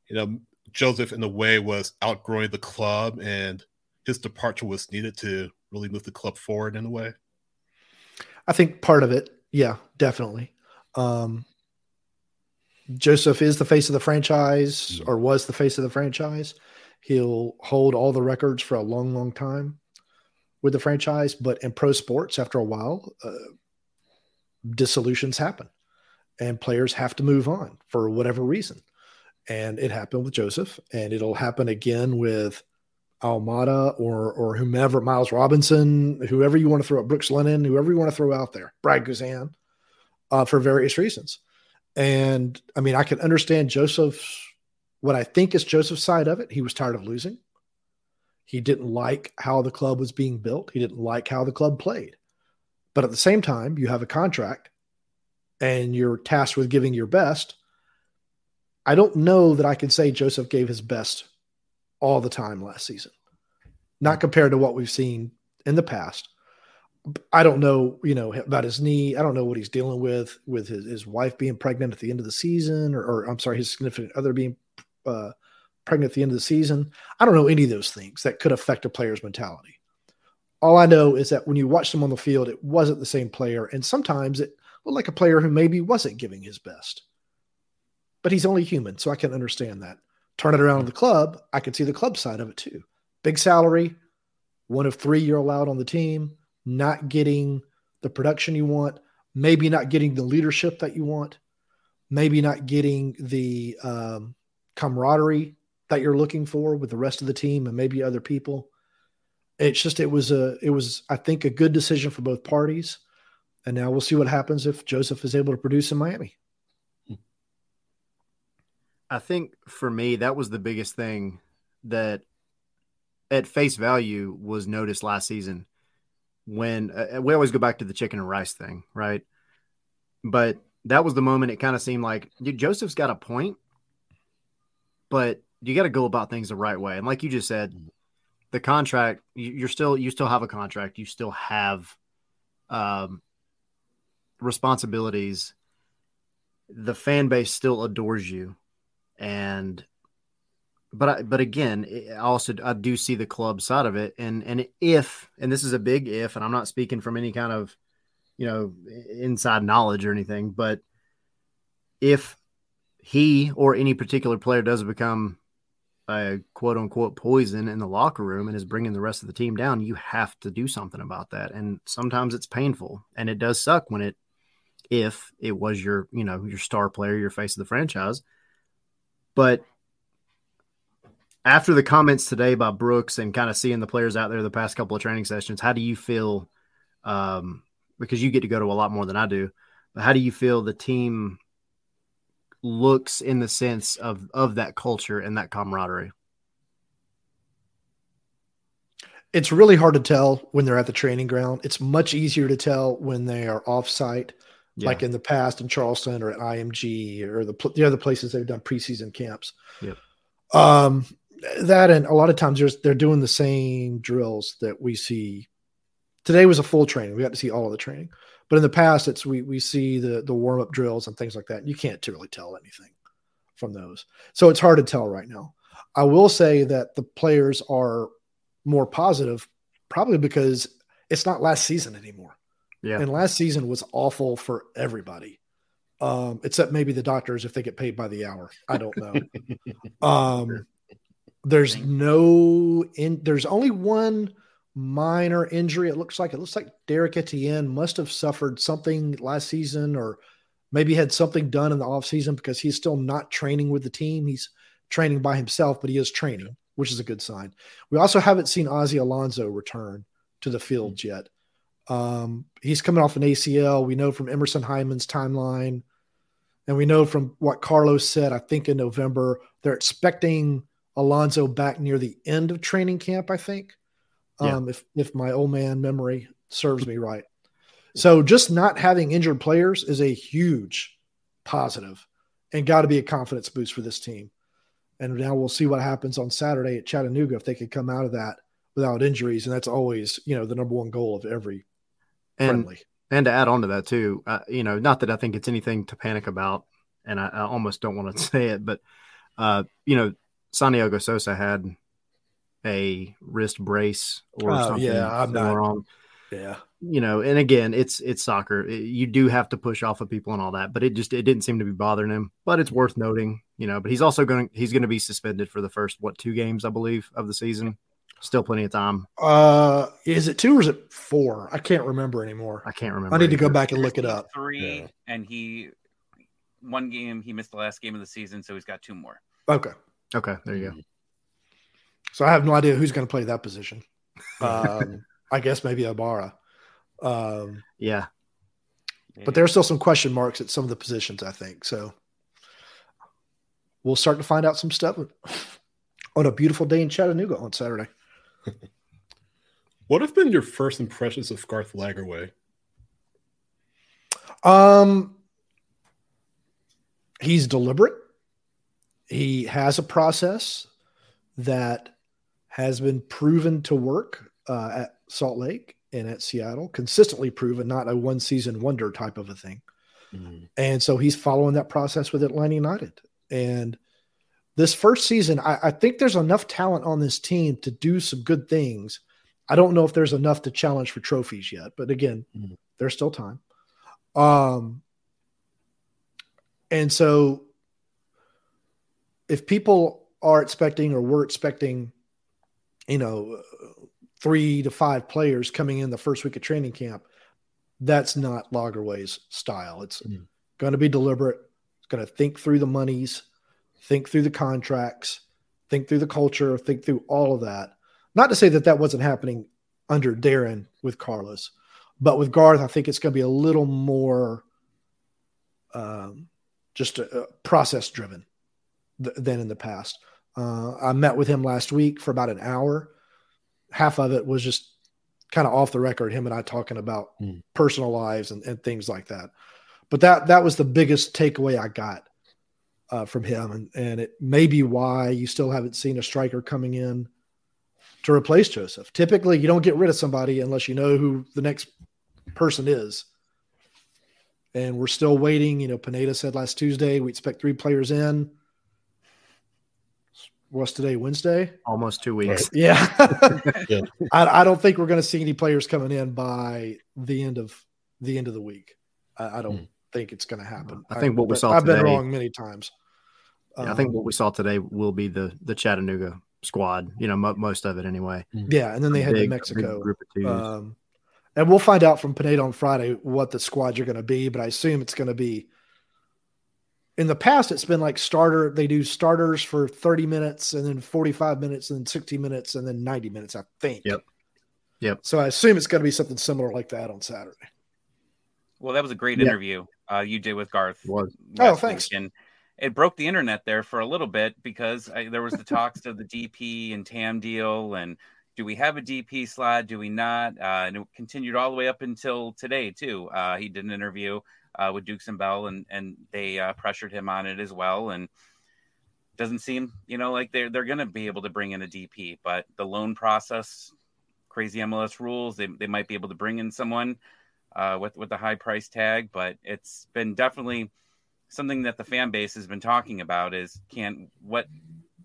S1: you know Josef in a way was outgrowing the club and his departure was needed to really move the club forward in a way.
S5: I think part of it, yeah, definitely. Um, Josef is the face of the franchise or was the face of the franchise. He'll hold all the records for a long, long time with the franchise. But in pro sports, after a while, uh, dissolutions happen and players have to move on for whatever reason. And it happened with Josef, and it'll happen again with Almada or or whomever, Miles Robinson, whoever you want to throw out, Brooks Lennon, whoever you want to throw out there, Brad Guzan, uh, for various reasons. And I mean, I can understand Josef's what I think is Josef's side of it. He was tired of losing. He didn't like how the club was being built. He didn't like how the club played. But at the same time, you have a contract and you're tasked with giving your best, I don't know that I can say Josef gave his best all the time last season, not compared to what we've seen in the past. I don't know, you know, about his knee. I don't know what he's dealing with with his, his wife being pregnant at the end of the season, or, or I'm sorry, his significant other being uh, pregnant at the end of the season. I don't know any of those things that could affect a player's mentality. All I know is that when you watch them on the field, it wasn't the same player. And sometimes it looked like a player who maybe wasn't giving his best. But he's only human, so I can understand that. Turn it around in the club, I can see the club side of it too. Big salary, one of three you're allowed on the team, not getting the production you want, maybe not getting the leadership that you want, maybe not getting the um, camaraderie that you're looking for with the rest of the team and maybe other people. It's just it was a it was I think a good decision for both parties, and now we'll see what happens if Josef is able to produce in Miami.
S3: I think for me that was the biggest thing that at face value was noticed last season when uh, we always go back to the chicken and rice thing, right? But that was the moment it kind of seemed like dude, Josef's got a point, but you got to go about things the right way. And like you just said, the contract you're still you still have a contract, you still have um, responsibilities. The fan base still adores you, and but I, but again, I also I do see the club side of it, and and if and this is a big if, and I'm not speaking from any kind of you know inside knowledge or anything, but if he or any particular player does become a quote unquote poison in the locker room and is bringing the rest of the team down, you have to do something about that. And sometimes it's painful, and it does suck when it if it was your you know your star player, your face of the franchise, but after the comments today by Brooks and kind of seeing the players out there the past couple of training sessions, how do you feel? Um, because you get to go to a lot more than I do, but how do you feel the team looks in the sense of of that culture and that camaraderie?
S5: It's really hard to tell when they're at the training ground. It's much easier to tell when they are off site, yeah. like in the past in Charleston or at IMG or the, the other places they've done preseason camps.
S3: Yep.
S5: Um, that and a lot of times there's, they're doing the same drills that we see. Today was a full training. We got to see all of the training, but in the past, it's we we see the the warm up drills and things like that. You can't really tell anything from those, so it's hard to tell right now. I will say that the players are more positive, probably because it's not last season anymore.
S3: Yeah,
S5: and last season was awful for everybody. Um, except maybe the doctors if they get paid by the hour. I don't know. <laughs> um, there's no in there's only one minor injury. It looks like it looks like Derrick Etienne must have suffered something last season or maybe had something done in the offseason because he's still not training with the team. He's training by himself, but he is training, which is a good sign. We also haven't seen Ozzie Alonso return to the field mm-hmm. yet. Um, he's coming off an ACL. We know from Emerson Hyndman's timeline, and we know from what Carlos said, I think in November, they're expecting Alonso back near the end of training camp, I think. Yeah. Um, if if my old man memory serves me right. So just not having injured players is a huge positive and got to be a confidence boost for this team. And now we'll see what happens on Saturday at Chattanooga if they can come out of that without injuries. And that's always, you know, the number one goal of every
S3: and,
S5: friendly.
S3: And to add on to that too, uh, you know, not that I think it's anything to panic about, and I, I almost don't want to <laughs> say it, but uh, you know, Santiago Sosa had a wrist brace or oh, something
S5: yeah, I'm not,
S3: wrong.
S5: Yeah.
S3: You know, and again, it's it's soccer. you do have to push off of people and all that, but it just it didn't seem to be bothering him. But it's worth noting, you know. But he's also going to he's going to be suspended for the first what two games I believe of the season. Still plenty of time.
S5: Uh, is it two or is it four? I can't remember anymore.
S3: I can't remember.
S5: I need either. to go back and look it up.
S2: Three, yeah. and he one game he missed the last game of the season, so he's got two more.
S5: Okay.
S3: Okay, there you go.
S5: So I have no idea who's going to play that position. Um, I guess maybe Ibarra. Um,
S3: yeah.
S5: But there are still some question marks at some of the positions, I think. So we'll start to find out some stuff on a beautiful day in Chattanooga on Saturday. <laughs>
S1: what have been your first impressions of Garth Lagerwey?
S5: Um, he's deliberate he has a process that has been proven to work uh, at Salt Lake and at Seattle, consistently proven, not a one season wonder type of a thing. Mm-hmm. And so he's following that process with Atlanta United. And this first season, I, I, think there's enough talent on this team to do some good things I don't know if there's enough to challenge for trophies yet, but again, mm-hmm. there's still time. Um, and so if people are expecting or we're expecting, you know, three to five players coming in the first week of training camp, that's not Lagerwey's style. It's mm-hmm. going to be deliberate. It's going to think through the monies, think through the contracts, think through the culture, think through all of that. Not to say that that wasn't happening under Darren with Carlos, but with Garth, I think it's going to be a little more um, just a, a process driven th- than in the past. Uh, I met with him last week for about an hour. Half of it was just kind of off the record, him and I talking about mm. personal lives and, and, things like that. But that that was the biggest takeaway I got uh, from him, and and it may be why you still haven't seen a striker coming in to replace Josef. Typically, you don't get rid of somebody unless you know who the next person is. And we're still waiting. You know, Pineda said last Tuesday we expect three players in. What's today? Wednesday?
S3: Almost two weeks.
S5: Yeah. <laughs> yeah. <laughs> I, I, don't think we're going to see any players coming in by the end of the end of the week. I, I don't mm. think it's going to happen.
S3: I think what we saw.
S5: I've
S3: today,
S5: been wrong many times.
S3: Yeah, um, I think um, what we saw today will be the the Chattanooga squad. You know, most of it anyway.
S5: Yeah, and then they head to Mexico. Group of twos. Um, and we'll find out from Pineda on Friday what the squads are going to be, but I assume it's going to be. In the past, it's been like starter. They do starters for 30 minutes and then 45 minutes and then 60 minutes and then 90 minutes, I think.
S3: Yep. Yep.
S5: So I assume it's going to be something similar like that on Saturday.
S2: Well, that was a great yeah. interview uh, you did with Garth. It
S3: was.
S5: Oh, thanks.
S2: And it broke the internet there for a little bit because I, there was the talks of the DP and TAM deal and do we have a DP slot? Do we not? Uh, and it continued all the way up until today too. Uh, he did an interview uh, with Dukes and Bell, and and they uh, pressured him on it as well. And doesn't seem, you know, like they're they're going to be able to bring in a DP, but the loan process, crazy MLS rules, they they might be able to bring in someone uh, with with a high price tag, but it's been definitely something that the fan base has been talking about is can what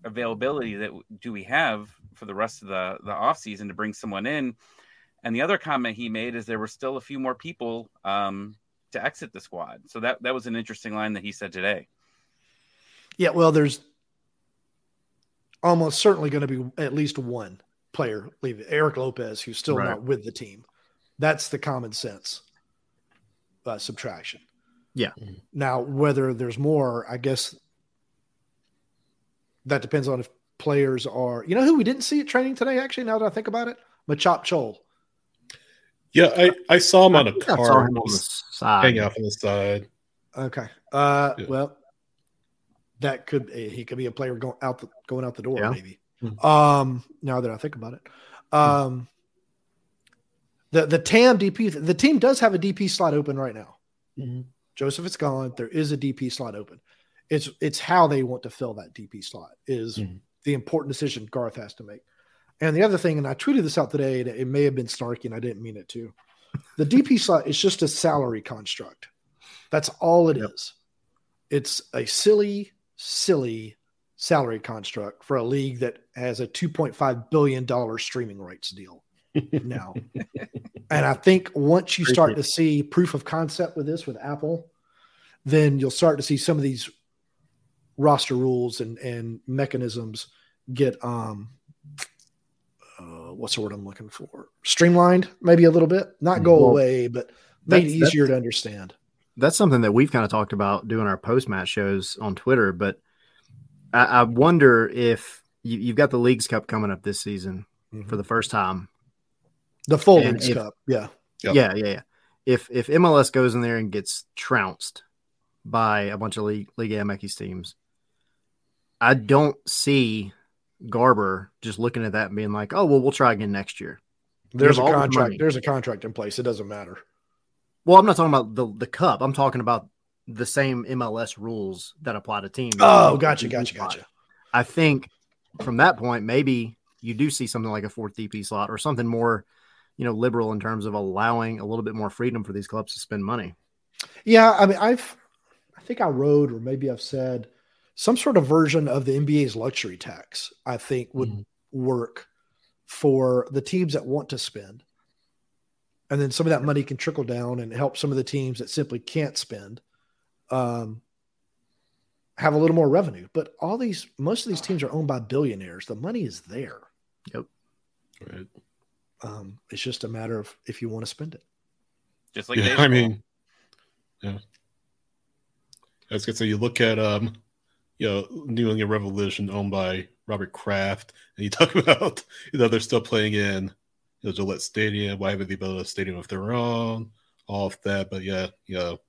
S2: availability that do we have for the rest of the the off season to bring someone in and the other comment he made is there were still a few more people um, to exit the squad so that that was an interesting line that he said today
S5: yeah well there's almost certainly going to be at least one player leaving erik lopez who's still right. not with the team that's the common sense uh, subtraction
S3: yeah.
S5: Now, whether there's more, I guess that depends on if players are. You know who we didn't see at training today? Actually, now that I think about it, Machop Chol.
S1: Yeah, I, I saw him on a car on the side. hanging off on the side.
S5: Okay. Uh, yeah. Well, that could he could be a player going out the, going out the door yeah. maybe. Mm-hmm. Um, now that I think about it, um, the the TAM DP the team does have a DP slot open right now. Mm-hmm. Josef is gone. There is a DP slot open. It's it's how they want to fill that DP slot is mm-hmm. the important decision Garth has to make. And the other thing, and I tweeted this out today, and it may have been snarky, and I didn't mean it to. The DP <laughs> slot is just a salary construct. That's all it yep. is. It's a silly, silly salary construct for a league that has a $2.5 billion streaming rights deal <laughs> now. and I think once you start to see proof of concept with this with Apple, then you'll start to see some of these roster rules and and mechanisms get um what's the word I'm looking for? Streamlined, maybe a little bit, not go well, away, but made easier to understand.
S3: That's something that we've kind of talked about doing our post match shows on Twitter. But I, I wonder if you, have got the Leagues Cup coming up this season mm-hmm. for the first time.
S5: The full Leagues Cup, yeah.
S3: Yep. yeah, yeah, yeah. If if MLS goes in there and gets trounced by a bunch of league League MX teams, I don't see Garber just looking at that and being like, "Oh, well, we'll try again next year."
S5: There's a contract. There's a contract in place. It doesn't matter.
S3: Well, I'm not talking about the the cup. I'm talking about the same MLS rules that apply to teams.
S5: Oh, gotcha, gotcha, gotcha.
S3: I think from that point, maybe you do see something like a fourth DP slot or something more you know, liberal in terms of allowing a little bit more freedom for these clubs to spend money.
S5: Yeah, I mean, I've, I think I wrote, or maybe I've said, some sort of version of the NBA's luxury tax. I think would mm-hmm. work for the teams that want to spend. And then some of that money can trickle down and help some of the teams that simply can't spend um, have a little more revenue. But all these, most of these teams are owned by billionaires. The money is there.
S3: Yep.
S1: Right.
S5: Um, it's just a matter of if you want to spend it.
S2: Just like
S1: yeah, I mean, yeah. I was gonna say you look at um, you know, New England Revolution owned by Robert Kraft, and you <laughs> talk about you know they're still playing in you know Gillette Stadium. Why haven't they built a stadium of their own? All of that, but yeah, you know,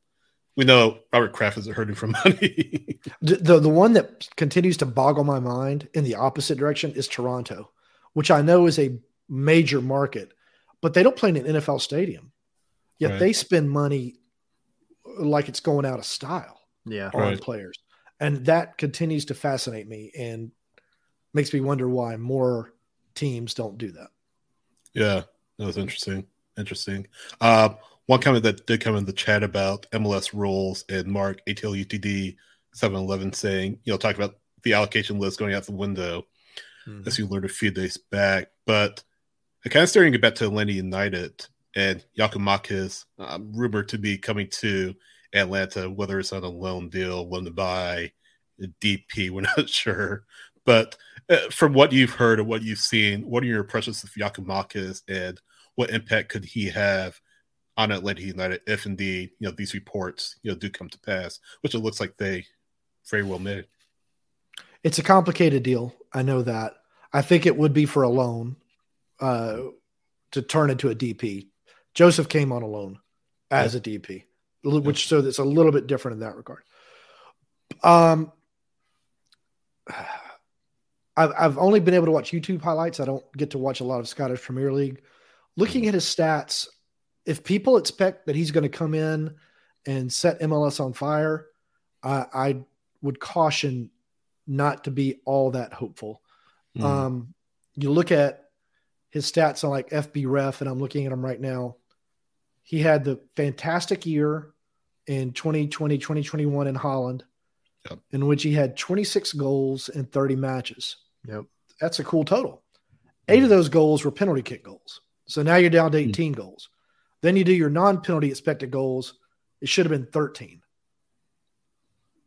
S1: we know Robert Kraft isn't hurting for <laughs> money.
S5: the, the the one that continues to boggle my mind in the opposite direction is Toronto, which I know is a major market, but they don't play in an NFL stadium. Yet right. they spend money like it's going out of style
S3: yeah,
S5: on right. players. And that continues to fascinate me and makes me wonder why more teams don't do that.
S1: Yeah, that was interesting. Interesting. Uh, one comment that did come in the chat about MLS rules and Mark ATL UTD 711 saying, you know, talk about the allocation list going out the window mm-hmm. as you learned a few days back. But I kind of starting to get back to Atlanta United and Giakoumakis, um, rumored to be coming to Atlanta, whether it's on a loan deal, loan to buy, DP, <laughs> we're not sure. But uh, from what you've heard and what you've seen, what are your impressions of Giakoumakis and what impact could he have on Atlanta United if indeed you know these reports you know do come to pass, which it looks like they very well may.
S5: It's a complicated deal. I know that. I think it would be for a loan uh, to turn into a DP. Josef came on a loan as yeah. a DP which so it's a little bit different in that regard. Um, I've I've only been able to watch YouTube highlights. I don't get to watch a lot of Scottish Premier League. Looking at his stats, if people expect that he's going to come in and set MLS on fire, I, I would caution not to be all that hopeful. Mm. Um, you look at his stats on like FBref, and I'm looking at them right now. He had the fantastic year in 2020, 2021 in Holland, yep. in which he had 26 goals in 30 matches.
S3: Yep.
S5: That's a cool total. Eight of those goals were penalty kick goals. So now you're down to hmm. 18 mm-hmm. goals. Then you do your non penalty expected goals. It should have been 13.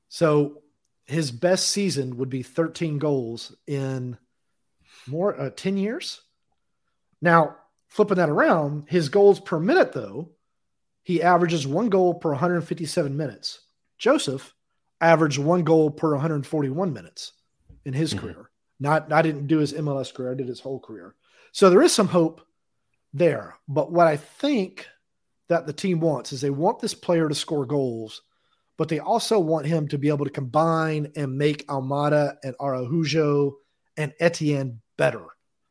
S5: So his best season would be 13 goals in more uh, 10 years. Now, flipping that around, his goals per minute, though, he averages one goal per 157 minutes. Josef averaged one goal per 141 minutes in his mm-hmm. career. Not I didn't do his MLS career, I did his whole career. So there is some hope there. But what I think that the team wants is they want this player to score goals, but they also want him to be able to combine and make Almada and Araujo and Etienne better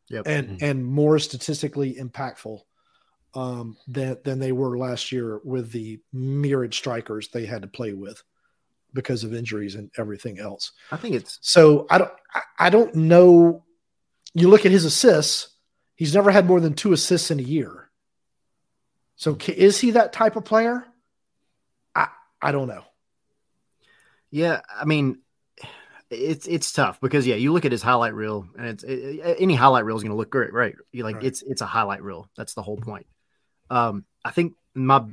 S3: yep.
S5: and mm-hmm. and more statistically impactful um, than than they were last year with the myriad strikers they had to play with because of injuries and everything else.
S3: I think it's
S5: so. I don't. I don't know. You look at his assists. He's never had more than two assists in a year. So is he that type of player? I I don't know.
S3: Yeah, I mean, it's it's tough because yeah, you look at his highlight reel, and it's it, any highlight reel is going to look great, right? You like right. it's it's a highlight reel. That's the whole point. Um, I think my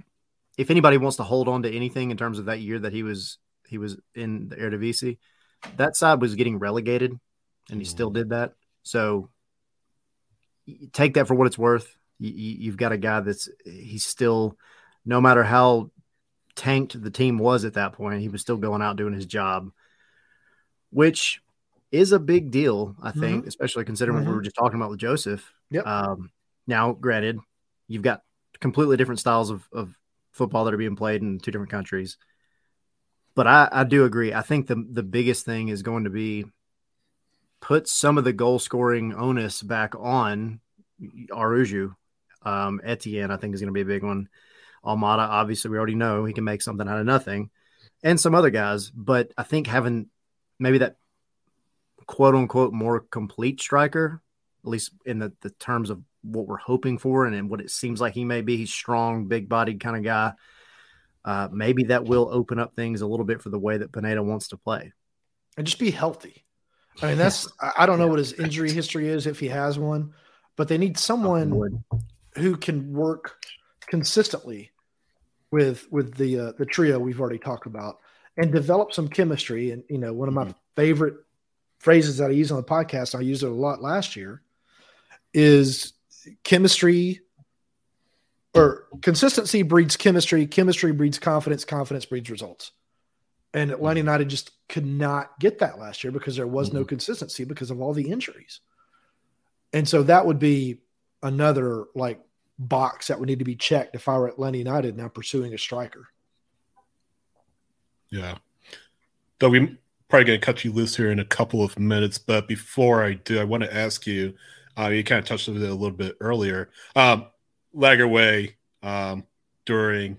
S3: if anybody wants to hold on to anything in terms of that year that he was he was in the Eredivisie, that side was getting relegated, and he still did that. So take that for what it's worth. You, You, have got a guy that's he's still, no matter how tanked the team was at that point, he was still going out doing his job, which is a big deal, I think, mm-hmm. especially considering mm-hmm. what we were just talking about with Josef.
S5: Yep.
S3: Um, now, granted, you've got completely different styles of, of football that are being played in two different countries. But I, I do agree. I think the the biggest thing is going to be put some of the goal scoring onus back on Araujo. Um, Etienne, I think, is going to be a big one. Almada, obviously, we already know he can make something out of nothing, and some other guys. But I think having maybe that quote unquote more complete striker, at least in the, the terms of what we're hoping for and, and what it seems like he may be. He's strong, big bodied kind of guy. Uh, maybe that will open up things a little bit for the way that Pineda wants to play.
S5: And just be healthy. I mean, that's, <laughs> I don't know what his injury history is if he has one, but they need someone who can work consistently with with the uh, the trio we've already talked about and develop some chemistry. And you know, one of my mm-hmm. favorite phrases that I use on the podcast, I used it a lot last year, is chemistry or consistency breeds chemistry, chemistry breeds confidence, confidence breeds results. And Atlanta United just could not get that last year because there was mm-hmm. no consistency because of all the injuries. And so that would be another like box that would need to be checked if I were Atlanta United now pursuing a striker.
S1: Yeah. Though we probably going to cut you loose here in a couple of minutes, but before I do, I want to ask you. Uh, you kind of touched on it a little bit earlier. Um, Lagerwey um, during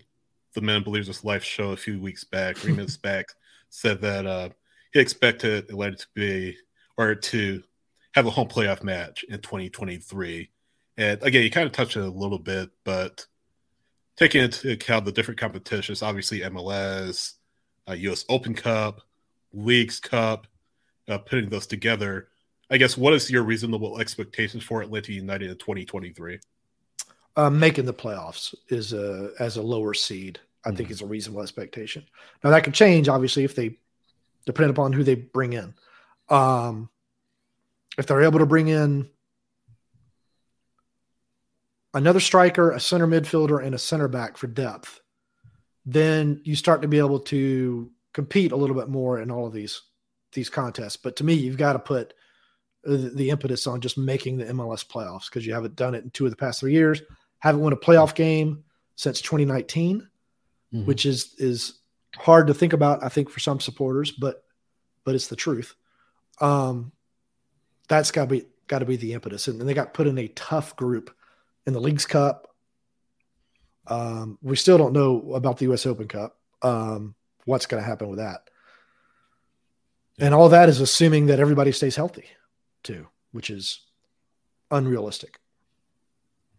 S1: the Men Believes This Life show a few weeks back, <laughs> three minutes back, said that uh, he expected Atlanta to be or to have a home playoff match in 2023. And again, you kind of touched on it a little bit, but taking into account the different competitions, obviously MLS, uh, U.S. Open Cup, Leagues Cup, uh, putting those together. I guess what is your reasonable expectations for Atlanta United in 2023?
S5: Uh, making the playoffs is a as a lower seed. I mm-hmm. think is a reasonable expectation. Now that could change, obviously, if they depending upon who they bring in. Um, if they're able to bring in another striker, a center midfielder, and a center back for depth, then you start to be able to compete a little bit more in all of these these contests. But to me, you've got to put the, the impetus on just making the MLS playoffs because you haven't done it in two of the past three years. Haven't won a playoff game since 2019, mm-hmm. which is is hard to think about. I think for some supporters, but but it's the truth. Um, that's got to be got to be the impetus, and, and they got put in a tough group in the Leagues Cup. Um, we still don't know about the U.S. Open Cup. Um, what's going to happen with that. And all that is assuming that everybody stays healthy too, which is unrealistic.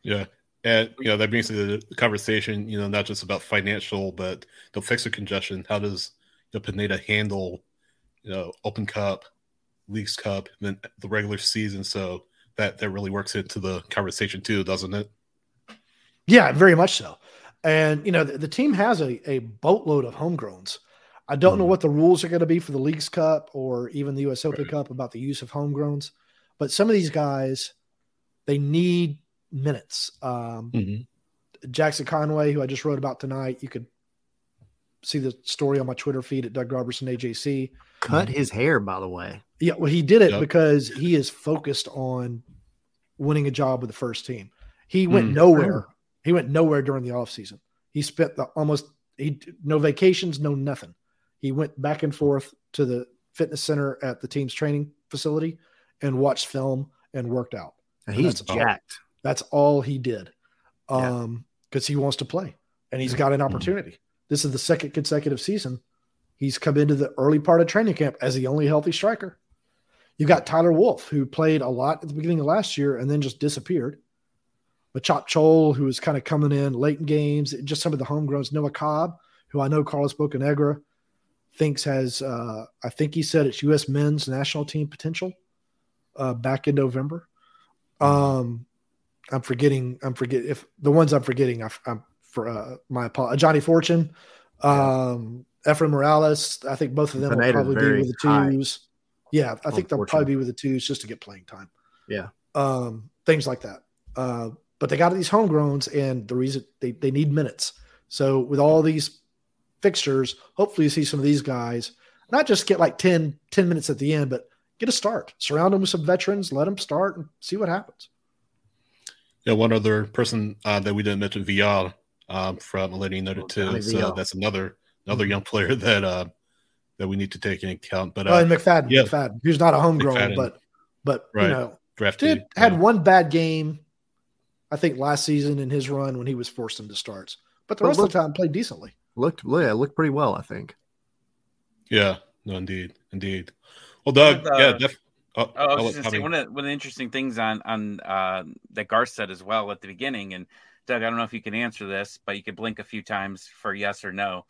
S1: Yeah. And you know that brings to the conversation, you know, not just about financial, but the fixture congestion. How does the Pineda handle, you know, Open Cup, Leagues Cup, and then the regular season? So that that really works into the conversation too, doesn't it?
S5: Yeah, very much so. And you know, the, the team has a, a boatload of homegrowns. I don't mm. know hmm. what the rules are going to be for the Leagues Cup or even the US Open right. Cup about the use of homegrowns, but some of these guys they need minutes. Um, mm-hmm. Jackson Conway, who I just wrote about tonight, you could see the story on my Twitter feed at Doug Roberson AJC.
S3: Cut his hair, by the way.
S5: Yeah, well, he did it yep. because he is focused on winning a job with the first team. He went mm. nowhere he went nowhere during the offseason. He spent the almost he no vacations, no nothing. He went back and forth to the fitness center at the team's training facility and watched film and worked out.
S3: And he's
S5: that's
S3: jacked.
S5: All, that's all he did. Um, because yeah. he wants to play and he's got an mm-hmm. opportunity. Mm-hmm. This is the second consecutive season. He's come into the early part of training camp as the only healthy striker. You got Tyler Wolff, who played a lot at the beginning of last year and then just disappeared. Machop Chol, who was kind of coming in late in games, just some of the homegrowns. Noah Cobb, who I know Carlos Bocanegra thinks has, uh, I think he said it's U.S. men's national team potential uh, back in November. Um, I'm forgetting. I'm forget if the ones I'm forgetting. I, am for uh, my apologies. Ajani Fortune, um, Efrain Morales. I think both of them will probably be with the twos. High. Yeah, I think they'll probably be with the twos just to get playing time.
S3: Yeah,
S5: um, things like that. Uh, but they got these homegrowns, and the reason they, they need minutes. So with all these fixtures, hopefully you see some of these guys not just get like 10, 10 minutes at the end, but get a start. Surround them with some veterans, let them start, and see what happens.
S1: Yeah, one other person uh, that we didn't mention, Vial um, from Atlanta United too. So that's another another mm-hmm. young player <laughs> that uh, that we need to take into account. But uh,
S5: oh, and McFadden, yeah, McFadden, who's not a homegrown, McFadden. but but right. you know, drafted did, had one bad game I think last season in his run when he was forced into starts. But the but rest looked, of the time played decently.
S3: Looked yeah, looked pretty well, I think.
S1: Yeah, no, indeed, indeed. Well, Doug, uh, yeah, def-
S2: oh, oh, I was just say, one of, the, one of the interesting things on on uh, that Garth said as well at the beginning, and Doug, I don't know if you can answer this, but you could blink a few times for yes or no.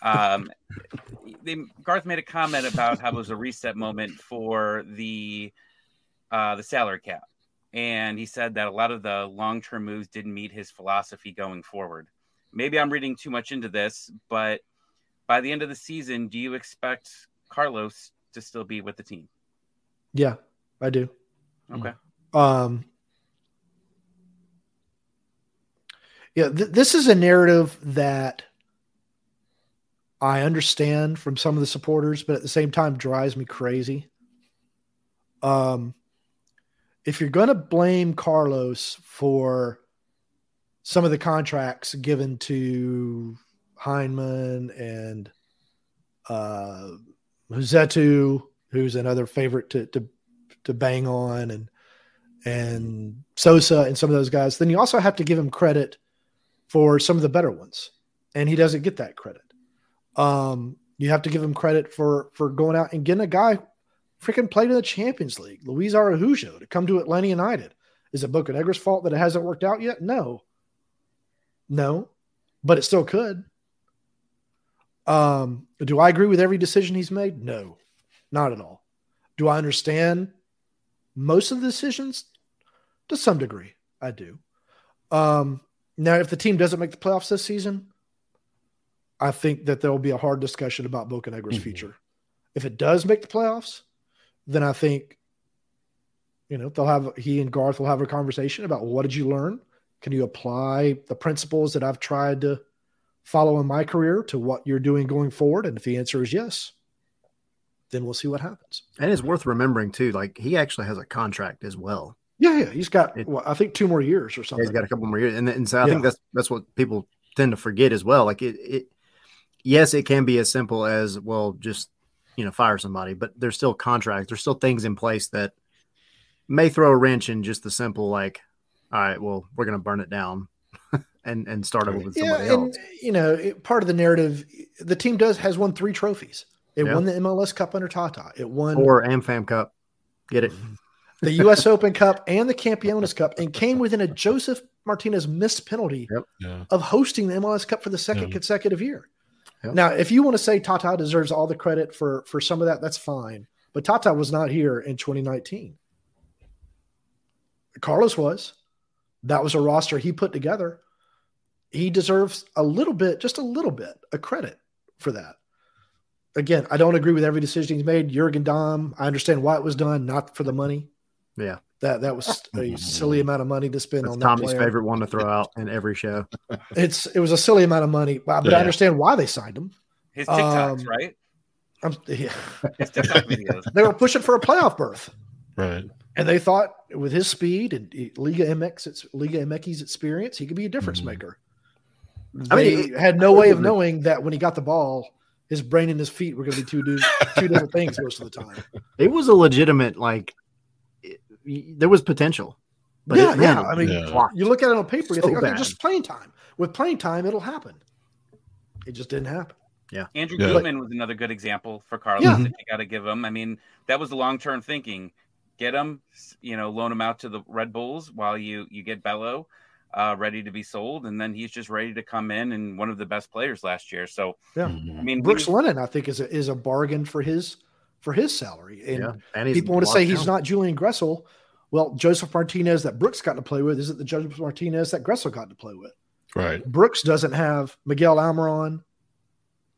S2: Um, <laughs> they, Garth made a comment about how it was a reset moment for the uh, the salary cap and he said that a lot of the long term moves didn't meet his philosophy going forward. Maybe I'm reading too much into this, but by the end of the season, do you expect Carlos to still be with the team?
S5: Yeah, I do.
S2: Okay.
S5: Um, yeah, th- this is a narrative that I understand from some of the supporters, but at the same time drives me crazy. Um, if you're going to blame Carlos for some of the contracts given to Hyndman and uh, Rossetto, who's another favorite to, to to bang on, and and Sosa and some of those guys, then you also have to give him credit for some of the better ones, and he doesn't get that credit. Um, you have to give him credit for for going out and getting a guy freaking played in the Champions League, Luis Araujo, to come to Atlanta United. Is it Bocanegra's fault that it hasn't worked out yet? No. No, but it still could. Um, do I agree with every decision he's made? No, not at all. Do I understand most of the decisions? To some degree, I do. Um, now, if the team doesn't make the playoffs this season, I think that there will be a hard discussion about Bocanegra's mm-hmm. future. If it does make the playoffs, then I think, you know, they'll have he and Garth will have a conversation about well, what did you learn? Can you apply the principles that I've tried to follow in my career to what you're doing going forward? And if the answer is yes, then we'll see what happens.
S3: And it's worth remembering too, like he actually has a contract as well.
S5: Yeah, yeah, he's got it, well, I think two more years or something.
S3: he's got a couple more years, and, and so I yeah. think that's that's what people tend to forget as well. Like it, it, yes, it can be as simple as well, just you know, fire somebody, but there's still contracts, there's still things in place that may throw a wrench in just the simple like, all right, well, we're going to burn it down <laughs> and and start over with somebody
S5: yeah, and, else. You know, it, part of the narrative, the team does has won three trophies. It yeah. won the MLS Cup under Tata. It won
S3: or AmFam Cup. Get it? <laughs>
S5: the U.S. Open Cup and the Campeones Cup, and came within a Josef Martínez missed penalty yep. yeah. of hosting the MLS Cup for the second yeah. consecutive year. Yep. Now, if you want to say Tata deserves all the credit for for some of that, that's fine. But Tata was not here in 2019. Carlos was. That was a roster he put together. He deserves a little bit, just a little bit, a credit for that. Again, I don't agree with every decision he's made. Jurgen Damm, I understand why it was done, not for the money.
S3: Yeah.
S5: That that was a silly amount of money to spend
S3: That's
S5: on
S3: Tommy's player. favorite one to throw out in every show. <laughs>
S5: It's it was a silly amount of money, but, yeah. I understand why they signed him.
S2: His TikToks, um, right?
S5: I'm, yeah. <laughs> His TikTok videos. they were pushing for a playoff berth,
S1: right?
S5: And they thought with his speed and Liga MX, it's Liga MX's experience, he could be a difference mm-hmm. maker. They I mean, had no way of knowing that when he got the ball, his brain and his feet were going to be two two different things most of the time.
S3: It was a legitimate like there was potential.
S5: But yeah, it, yeah. I mean, yeah. you look at it on paper, you so think, okay, bad. just playing time. With playing time, it'll happen. It just didn't happen.
S3: Yeah.
S2: Andrew yeah. Gutman was another good example for Carlos yeah. that you got to give him. I mean, that was the long term thinking. Get him, you know, loan him out to the Red Bulls while you you get Bello uh, ready to be sold, and then he's just ready to come in and one of the best players last year. So
S5: yeah, I mean, Brooks Lennon, I think is a, is a bargain for his for his salary. And, yeah. and people want to say he's not Julian Gressel. Well, Josef Martínez that Brooks got to play with isn't the Josef Martínez that Gressel got to play with.
S1: Right.
S5: Brooks doesn't have Miguel Almiron,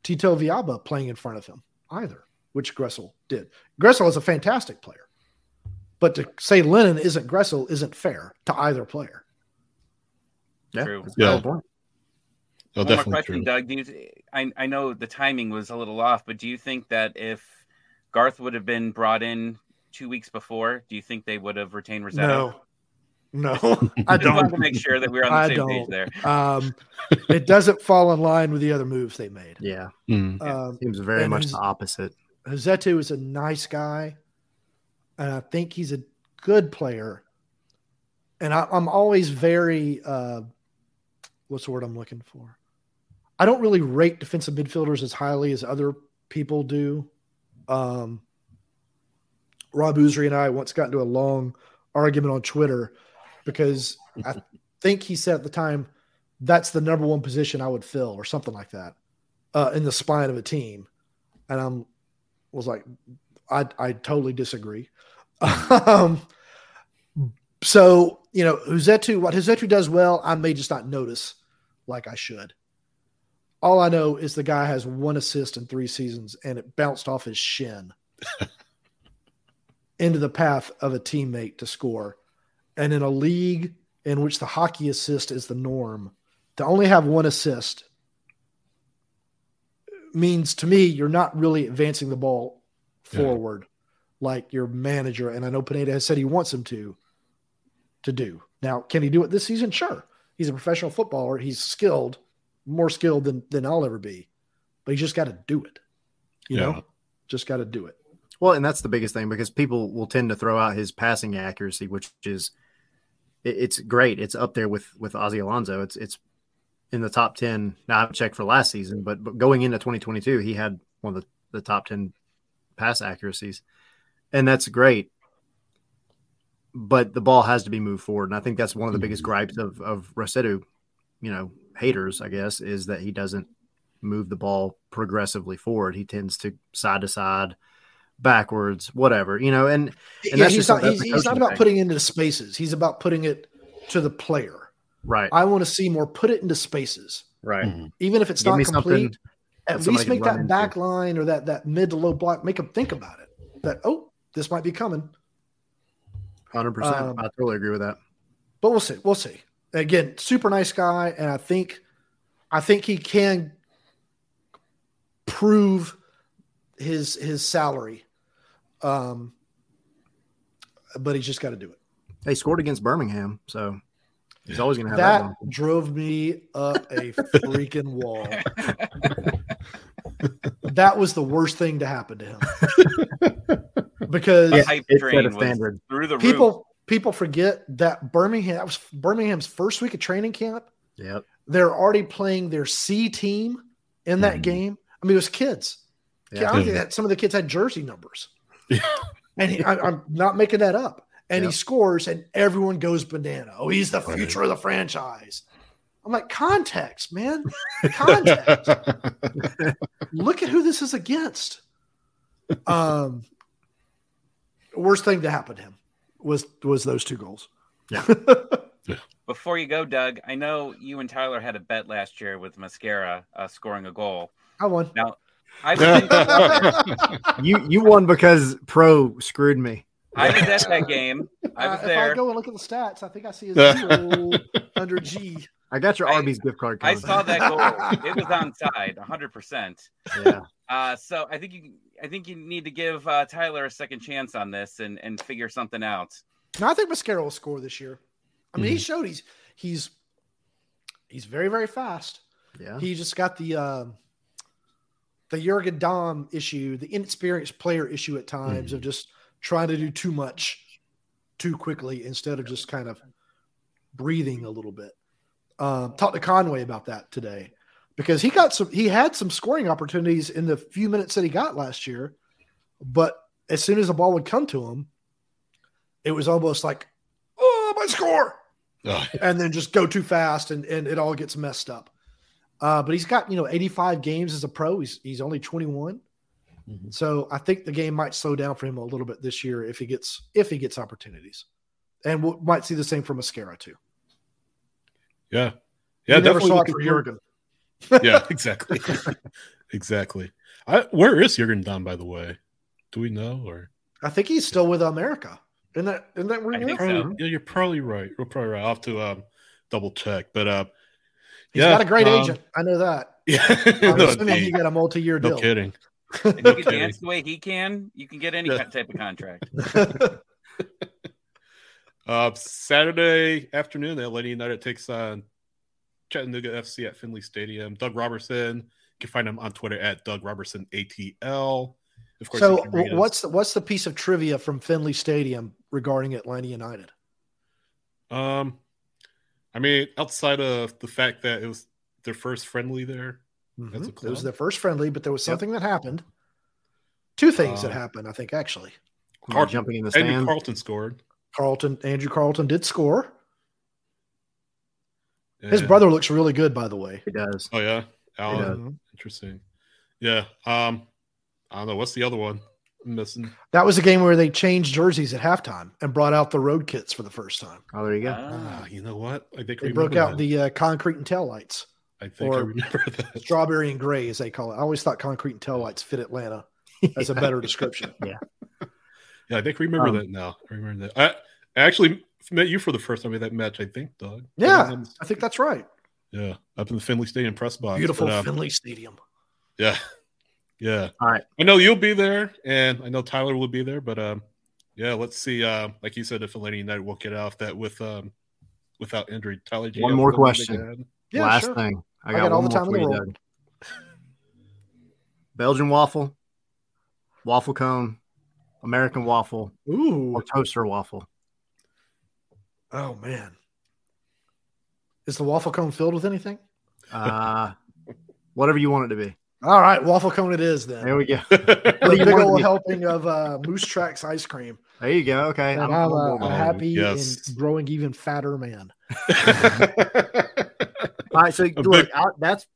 S5: Tito Villalba playing in front of him either, which Gressel did. Gressel is a fantastic player. But to say Lennon isn't Gressel isn't fair to either player.
S2: Yeah. True.
S1: Yeah. Oh,
S2: One more question, true. Doug. Do you, I, I know the timing was a little off, but do you think that if Garth would have been brought in two weeks before, do you think they would have retained Rossetto?
S5: No, no, <laughs> I don't.
S2: want to make sure that we're on the I same don't. page there.
S5: Um, it doesn't fall in line with the other moves they made.
S3: Yeah, mm. um, seems very much the opposite.
S5: Rossetto is a nice guy, and I think he's a good player. And I, am always very, uh, what's the word I'm looking for? I don't really rate defensive midfielders as highly as other people do. Um, Rob Usry and I once got into a long argument on Twitter because I <laughs> think he said at the time that's the number one position I would fill or something like that uh, in the spine of a team, and I'm was like, I I totally disagree. <laughs> um, So, you know, Rossetto, what Rossetto does well, I may just not notice like I should. All I know is the guy has one assist in three seasons and it bounced off his shin <laughs> into the path of a teammate to score. And in a league in which the hockey assist is the norm, to only have one assist means to me you're not really advancing the ball forward yeah. like your manager and I know Pineda has said he wants him to to do. Now, can he do it this season? Sure. He's a professional footballer. He's skilled, more skilled than than I'll ever be. But he's just got to do it. You yeah. know? Just got to do it.
S3: Well, and that's the biggest thing because people will tend to throw out his passing accuracy, which is it, it's great. It's up there with with Ozzie Alonso. It's it's in the top ten. Now I've checked for last season, but but going into 2022, he had one of the, the top ten pass accuracies, and that's great. But the ball has to be moved forward, and I think that's one of the biggest mm-hmm. gripes of of Rossetto, you know, haters, I guess, is that he doesn't move the ball progressively forward. He tends to side to side backwards, whatever, you know, and, and
S5: yeah, he's not, he's, he's not about thing. putting into spaces. He's about putting it to the player.
S3: Right.
S5: I want to see more put it into spaces.
S3: Right. Mm-hmm.
S5: Even if it's Give not complete, at least make that into. back line or that, that mid to low block, make them think about it that, oh, this might be coming.
S3: 100%. Um, I totally agree with that.
S5: But we'll see. We'll see. Again, super nice guy. And I think, I think he can prove his, his salary um, but he's just got to do it.
S3: They scored against Birmingham, so he's always going to have
S5: that. That drove me up a <laughs> freaking wall. that was the worst thing to happen to him <laughs> because
S2: standard. through the
S5: people roof. People forget that Birmingham that was Birmingham's first week of training camp.
S3: Yep,
S5: they're already playing their C team in that mm. game. I mean, it was kids. Yeah. I think that some of the kids had jersey numbers. Yeah. <laughs> and he, I, am not making that up. And he scores, and everyone goes banana. Oh, he's the future of the franchise. I'm like, context, man. Context. <laughs> Look at who this is against. Um, worst thing to happen to him was was those two goals. <laughs>
S3: Yeah.
S2: Before you go, Doug, I know you and Tyler had a bet last year with Mosquera uh, scoring a goal.
S5: I won.
S2: Now, I <laughs> <laughs>
S3: you you won because Pro screwed me.
S2: I was at that game. I was uh, there.
S5: If I go and look at the stats, I think I see a zero under G.
S3: I got your I, Arby's gift card.
S2: Coming. I saw that goal. it was onside, 100. percent
S3: Yeah.
S2: Uh, so I think you, I think you need to give uh, Tyler a second chance on this and and figure something out.
S5: No, I think Mosquera will score this year. I mean, mm. he showed he's he's he's very very fast.
S3: Yeah.
S5: He just got the. Uh, the Jurgen Damm issue, the inexperienced player issue at times mm-hmm. of just trying to do too much too quickly instead of just kind of breathing a little bit. Um, talked to Conway about that today because he got some, he had some scoring opportunities in the few minutes that he got last year, but as soon as the ball would come to him, it was almost like, oh, my score. Oh. And then just go too fast and, and it all gets messed up. Uh, but he's got you know 85 games as a pro. He's he's only 21, mm-hmm. so I think the game might slow down for him a little bit this year if he gets if he gets opportunities, and we might see the same for Mosquera too.
S1: Yeah, yeah,
S5: definitely saw it for Jurgen.
S1: Yeah, <laughs> exactly, exactly. I, where is Jurgen Damm, by the way? Do we know or?
S5: I think he's still with America. Isn't that isn't that where
S2: I think so.
S1: Yeah, you're probably right. You're probably right. I'll have to um, double check, but uh,
S5: He's yeah, got a great um, agent. I know that. <laughs>
S1: Yeah,
S5: I'm no, assuming he got a multi-year
S1: no
S5: deal.
S1: Kidding. <laughs>
S2: if you can dance the way he can, you can get any type of contract.
S1: uh, Saturday afternoon, the Atlanta United takes on Chattanooga FC at Finley Stadium. Doug Roberson, you can find him on Twitter at Doug Roberson ATL.
S5: Of course. So, what's the, what's the piece of trivia from Finley Stadium regarding Atlanta United?
S1: Um, I mean, outside of the fact that it was their first friendly there
S5: mm-hmm. as a club. It was their first friendly, but there was something yep. that happened. Two things uh, that happened, I think, actually.
S3: Carl, jumping in the stand.
S1: Andrew Carleton scored.
S5: Carleton, Andrew Carleton did score. Yeah. His brother looks really good, by the way.
S3: He does.
S1: Oh yeah, Alan. Interesting. Yeah. Um, I don't know what's the other one. missing.
S5: That was a game where they changed jerseys at halftime and brought out the road kits for the first time.
S3: Oh, there you go.
S1: Ah, you know what?
S5: I think they broke out that. the uh, concrete and tail lights.
S1: I think I remember <laughs> that.
S5: Strawberry and gray, as they call it. I always thought concrete and tail lights fit Atlanta. That's a <laughs> better description.
S3: yeah.
S1: Yeah, I think I remember um, that now. I remember that. I actually met you for the first time in that match, I think, Doug.
S5: Yeah, I think that's right.
S1: Yeah, up in the Finley Stadium press box.
S5: Beautiful but, um, Finley Stadium.
S1: Yeah, yeah.
S3: All right.
S1: I know you'll be there, and I know Tyler will be there. But um, yeah, let's see. Uh, like you said, if Atlanta United will get off that with um, without injury. Tyler,
S3: one more question. Yeah, Last sure. thing.
S5: I got, I got all the time in the world.
S3: Belgian waffle, waffle cone, American waffle,
S5: ooh,
S3: or toaster waffle.
S5: Oh man, is the waffle cone filled with anything?
S3: Uh, whatever you want it to be.
S5: All right, waffle cone it is then.
S3: There we go. <laughs>
S5: a big old helping of uh, Moose Tracks ice cream.
S3: There you go. Okay,
S5: and I'm, I'm a, a happy yes. and growing even fatter man. <laughs>
S3: All right, so look, big... I, that's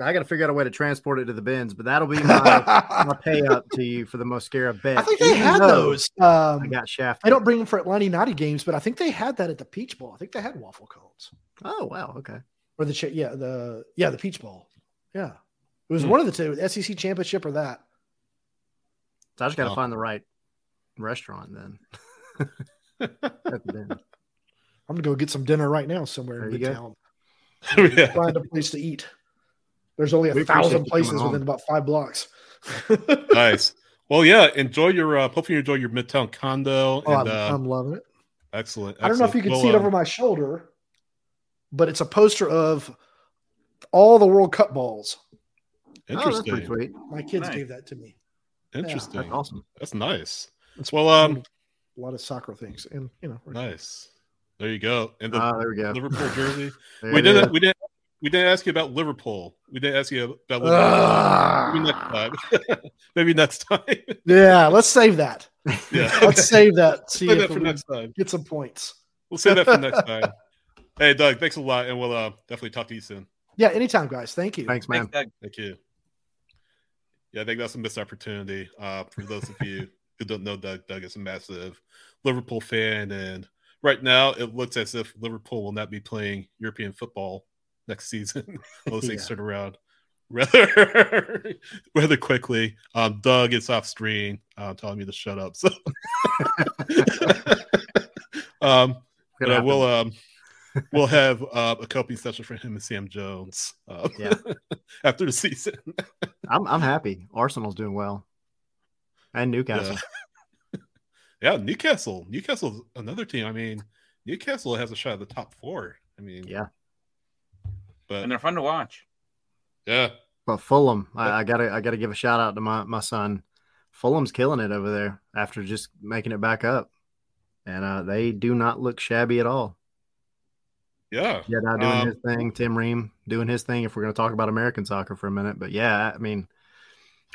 S3: I got to figure out a way to transport it to the bins, but that'll be <laughs> my, my pay up to you for the Mosquera bet.
S5: I think they Even had those. Um,
S3: I got shafted.
S5: I don't bring them for Atlanta United games, but I think they had that at the Peach Bowl. I think they had waffle cones.
S3: Oh wow, okay.
S5: Or the yeah the yeah the Peach Bowl. Yeah, it was hmm. one of the two, SEC championship or that.
S3: So I just got to oh. find the right restaurant then. <laughs>
S5: I'm gonna go get some dinner right now somewhere there in Midtown. <laughs>
S1: yeah.
S5: Find a place to eat. There's only a we thousand places within about five blocks. <laughs>
S1: nice. Well, yeah. Enjoy your. Uh, hopefully, you enjoy your Midtown condo.
S5: Oh, and, I'm, uh, I'm, loving it.
S1: Excellent, excellent,
S5: I don't know if you can well, see it over my shoulder, but it's a poster of all the World Cup balls.
S1: Interesting.
S5: Oh, my kids nice. gave that to me.
S1: Interesting.
S3: Yeah, that's awesome.
S1: That's nice. That's well, um,
S5: a lot of soccer things, and you know,
S1: nice. There you go. And the
S3: ah, there we go.
S1: Liverpool jersey. <laughs> we didn't. We didn't. We didn't ask you about Liverpool. We didn't ask you about Liverpool. Uh, Maybe next time. <laughs> Maybe next time.
S5: yeah, let's save that. Yeah, <laughs> let's save that. See
S1: save that for next time.
S5: Get some points.
S1: We'll save that for next <laughs> time. Hey, Doug, thanks a lot, and we'll uh, definitely talk to you soon.
S5: Yeah, anytime, guys. Thank you.
S3: Thanks, man.
S1: Thanks, Thank you. Yeah, I think that's a missed opportunity. Uh, for those of you who don't know Doug, Doug is a massive Liverpool fan, and right now it looks as if Liverpool will not be playing European football next season. <laughs> Those things turn around rather <laughs> rather quickly. Um, Doug is off screen uh, telling me to shut up. So, <laughs> um, but I will um, we'll have uh, a coping session for him and Sam Jones. Uh, yeah. after the season.
S3: I'm I'm happy. Arsenal's doing well, and Newcastle.
S1: Yeah. yeah, Newcastle. Newcastle's another team. I mean, Newcastle has a shot at the top four. I mean,
S3: yeah,
S2: but and they're fun to watch.
S1: Yeah.
S3: But Fulham, I, I, gotta I gotta give a shout out to my, my son. Fulham's killing it over there after just making it back up. And uh, they do not look shabby at all.
S1: Yeah.
S3: Yeah, now doing um, his thing. Tim Ream doing his thing if we're gonna talk about American soccer for a minute. But yeah, I mean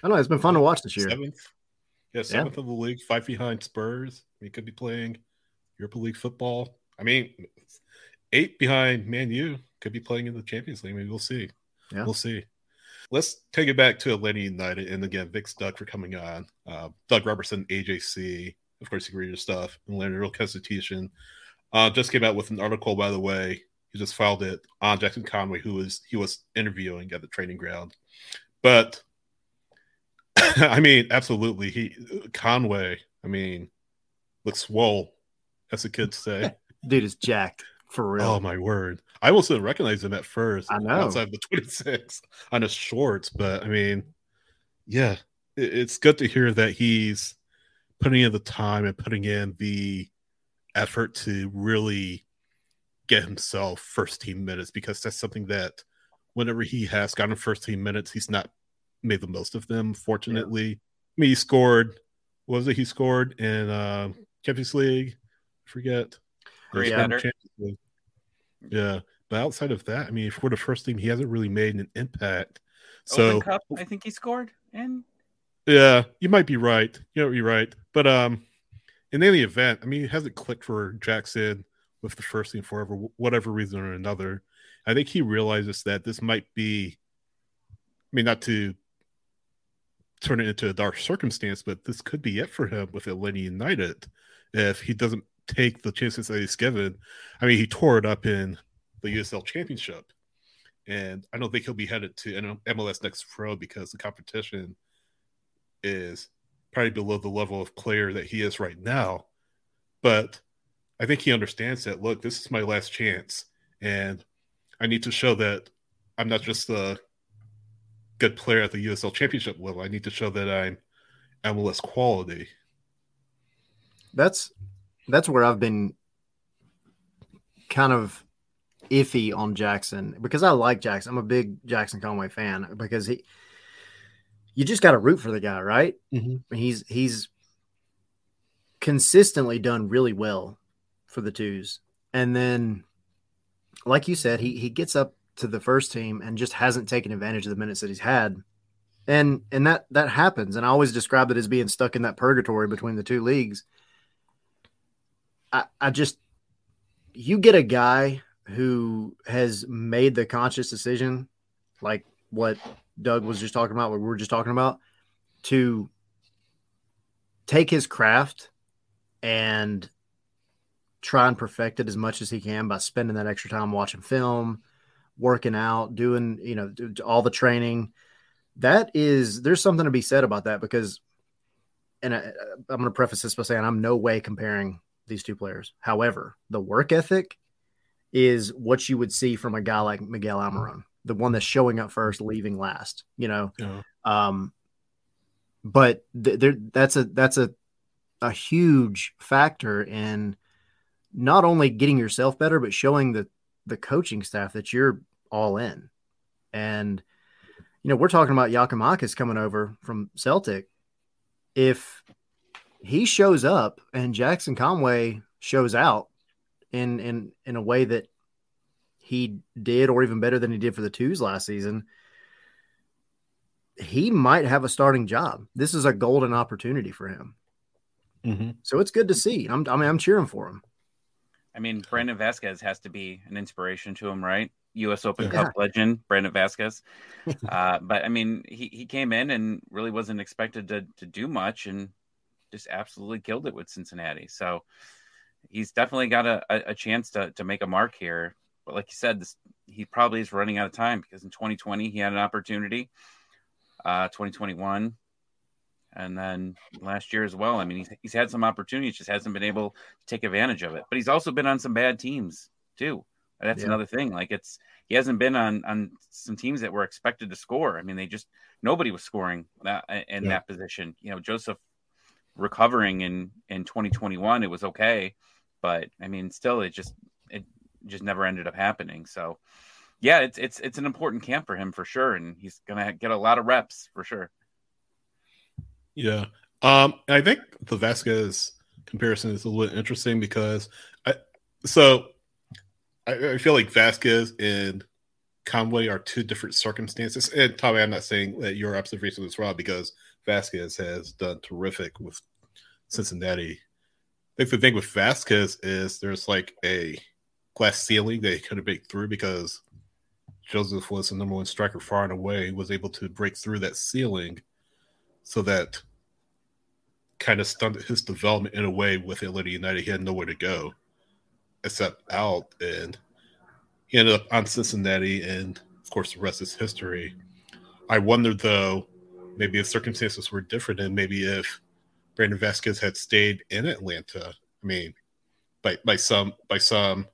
S3: I don't know, it's been fun to watch this year.
S1: Seventh. Yeah, seventh yeah. of the league, five behind Spurs. He could be playing Europa League football. I mean, eight behind Man U could be playing in the Champions League. Maybe we'll see. Yeah. We'll see. Let's take it back to Atlanta United. And again, Vic's Doug for coming on. Uh, Doug Roberson, AJC. Of course, you can read your stuff. And Atlanta Real Constitution. Uh, just came out with an article, by the way. He just filed it on Jackson Conway, who was he was interviewing at the training ground. But <laughs> I mean, absolutely, he Conway. I mean, looks swole, as the kids say. <laughs>
S3: Dude is jacked. For real.
S1: Oh my word. I almost didn't recognize him at first.
S3: I know.
S1: Outside the <laughs> 26 on his shorts. But I mean, yeah, it's good to hear that he's putting in the time and putting in the effort to really get himself first team minutes because that's something that whenever he has gotten first team minutes, he's not made the most of them, fortunately. Yeah. I mean, he scored, What was it he scored in uh, Champions League? I forget.
S2: Great
S1: League. Yeah, but outside of that, I mean, for the first team, he hasn't really made an impact. So
S2: Cup, I think he scored in.
S1: Yeah, you might be right. You might be right, but um, in any event, I mean, it hasn't clicked for Jackson with the first team forever, whatever reason or another. I think he realizes that this might be, I mean, not to turn it into a dark circumstance, but this could be it for him with Atlanta United if he doesn't take the chances that he's given. I mean, he tore it up in the USL Championship, and I don't think he'll be headed to MLS Next Pro because the competition is probably below the level of player that he is right now. But I think he understands that. Look, this is my last chance, and I need to show that I'm not just a good player at the USL Championship level. I need to show that I'm MLS quality.
S3: That's that's where I've been kind of iffy on Jackson because I like Jackson. I'm a big Jackson Conway fan because he you just got to root for the guy, right? Mm-hmm. He's he's consistently done really well for the twos, and then, like you said, he he gets up to the first team and just hasn't taken advantage of the minutes that he's had, and and that that happens. And I always describe it as being stuck in that purgatory between the two leagues. I I just you get a guy who has made the conscious decision, like what Doug was just talking about, what we were just talking about, to take his craft and try and perfect it as much as he can by spending that extra time watching film, working out, doing, you know, all the training. That is, there's something to be said about that because, and I, I'm going to preface this by saying I'm no way comparing these two players. However, the work ethic is what you would see from a guy like Miguel Almiron the one that's showing up first, leaving last. You know, yeah. um, but th- there that's a that's a a huge factor in not only getting yourself better, but showing the the coaching staff that you're all in. And you know, we're talking about Giakoumakis coming over from Celtic. If he shows up and Jackson Conway shows out in in in a way that he did, or even better than he did for the twos last season, he might have a starting job. This is a golden opportunity for him. Mm-hmm. So it's good to see. I'm, I mean, I'm cheering for him.
S2: I mean, Brandon Vazquez has to be an inspiration to him, right? U.S. Open yeah. Cup legend Brandon Vazquez <laughs> uh, but I mean, he, he came in and really wasn't expected to to do much, and just absolutely killed it with Cincinnati. So he's definitely got a, a chance to to make a mark here. But like you said, this he probably is running out of time because in 2020 he had an opportunity, uh, 2021, and then last year as well. I mean, he's, he's had some opportunities, just hasn't been able to take advantage of it. But he's also been on some bad teams too. That's yeah. another thing. Like it's he hasn't been on on some teams that were expected to score. I mean, they just nobody was scoring that in yeah. that position. You know, Josef recovering in in 2021, it was okay, but I mean, still, it just it just never ended up happening. So, yeah, it's it's it's an important camp for him for sure, and he's gonna get a lot of reps for sure.
S1: Yeah, um, I think the Vazquez comparison is a little interesting because I so I, I feel like Vazquez and Conway are two different circumstances. And Tommy, I'm not saying that your observation is wrong because Vazquez has done terrific with Cincinnati. I think the thing with Vazquez is there's like a glass ceiling he couldn't break through because Josef was the number one striker far and away, was able to break through that ceiling so that kind of stunted his development in a way with Atlanta United. He had nowhere to go except out, and he ended up on Cincinnati, and of course, the rest is history. I wonder, though, maybe if circumstances were different, and maybe if Brandon Vazquez had stayed in Atlanta. I mean, by by some by some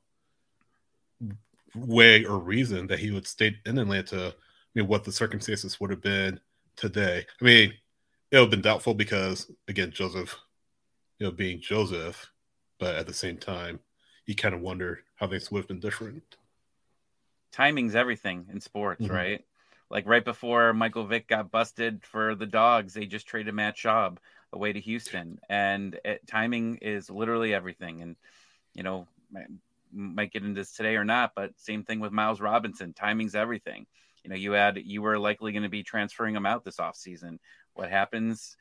S1: way or reason that he would stay in Atlanta, I mean, what the circumstances would have been today. I mean, it would have been doubtful because, again, Josef, you know, being Josef, but at the same time, you kind of wonder how things would have been different.
S2: Timing's everything in sports, mm-hmm. right? Like right before Michael Vick got busted for the dogs, they just traded Matt Schaub away to Houston, and it, timing is literally everything. And you know, might get into this today or not, but same thing with Miles Robinson. Timing's everything. You know, you had you were likely going to be transferring him out this offseason. What happens?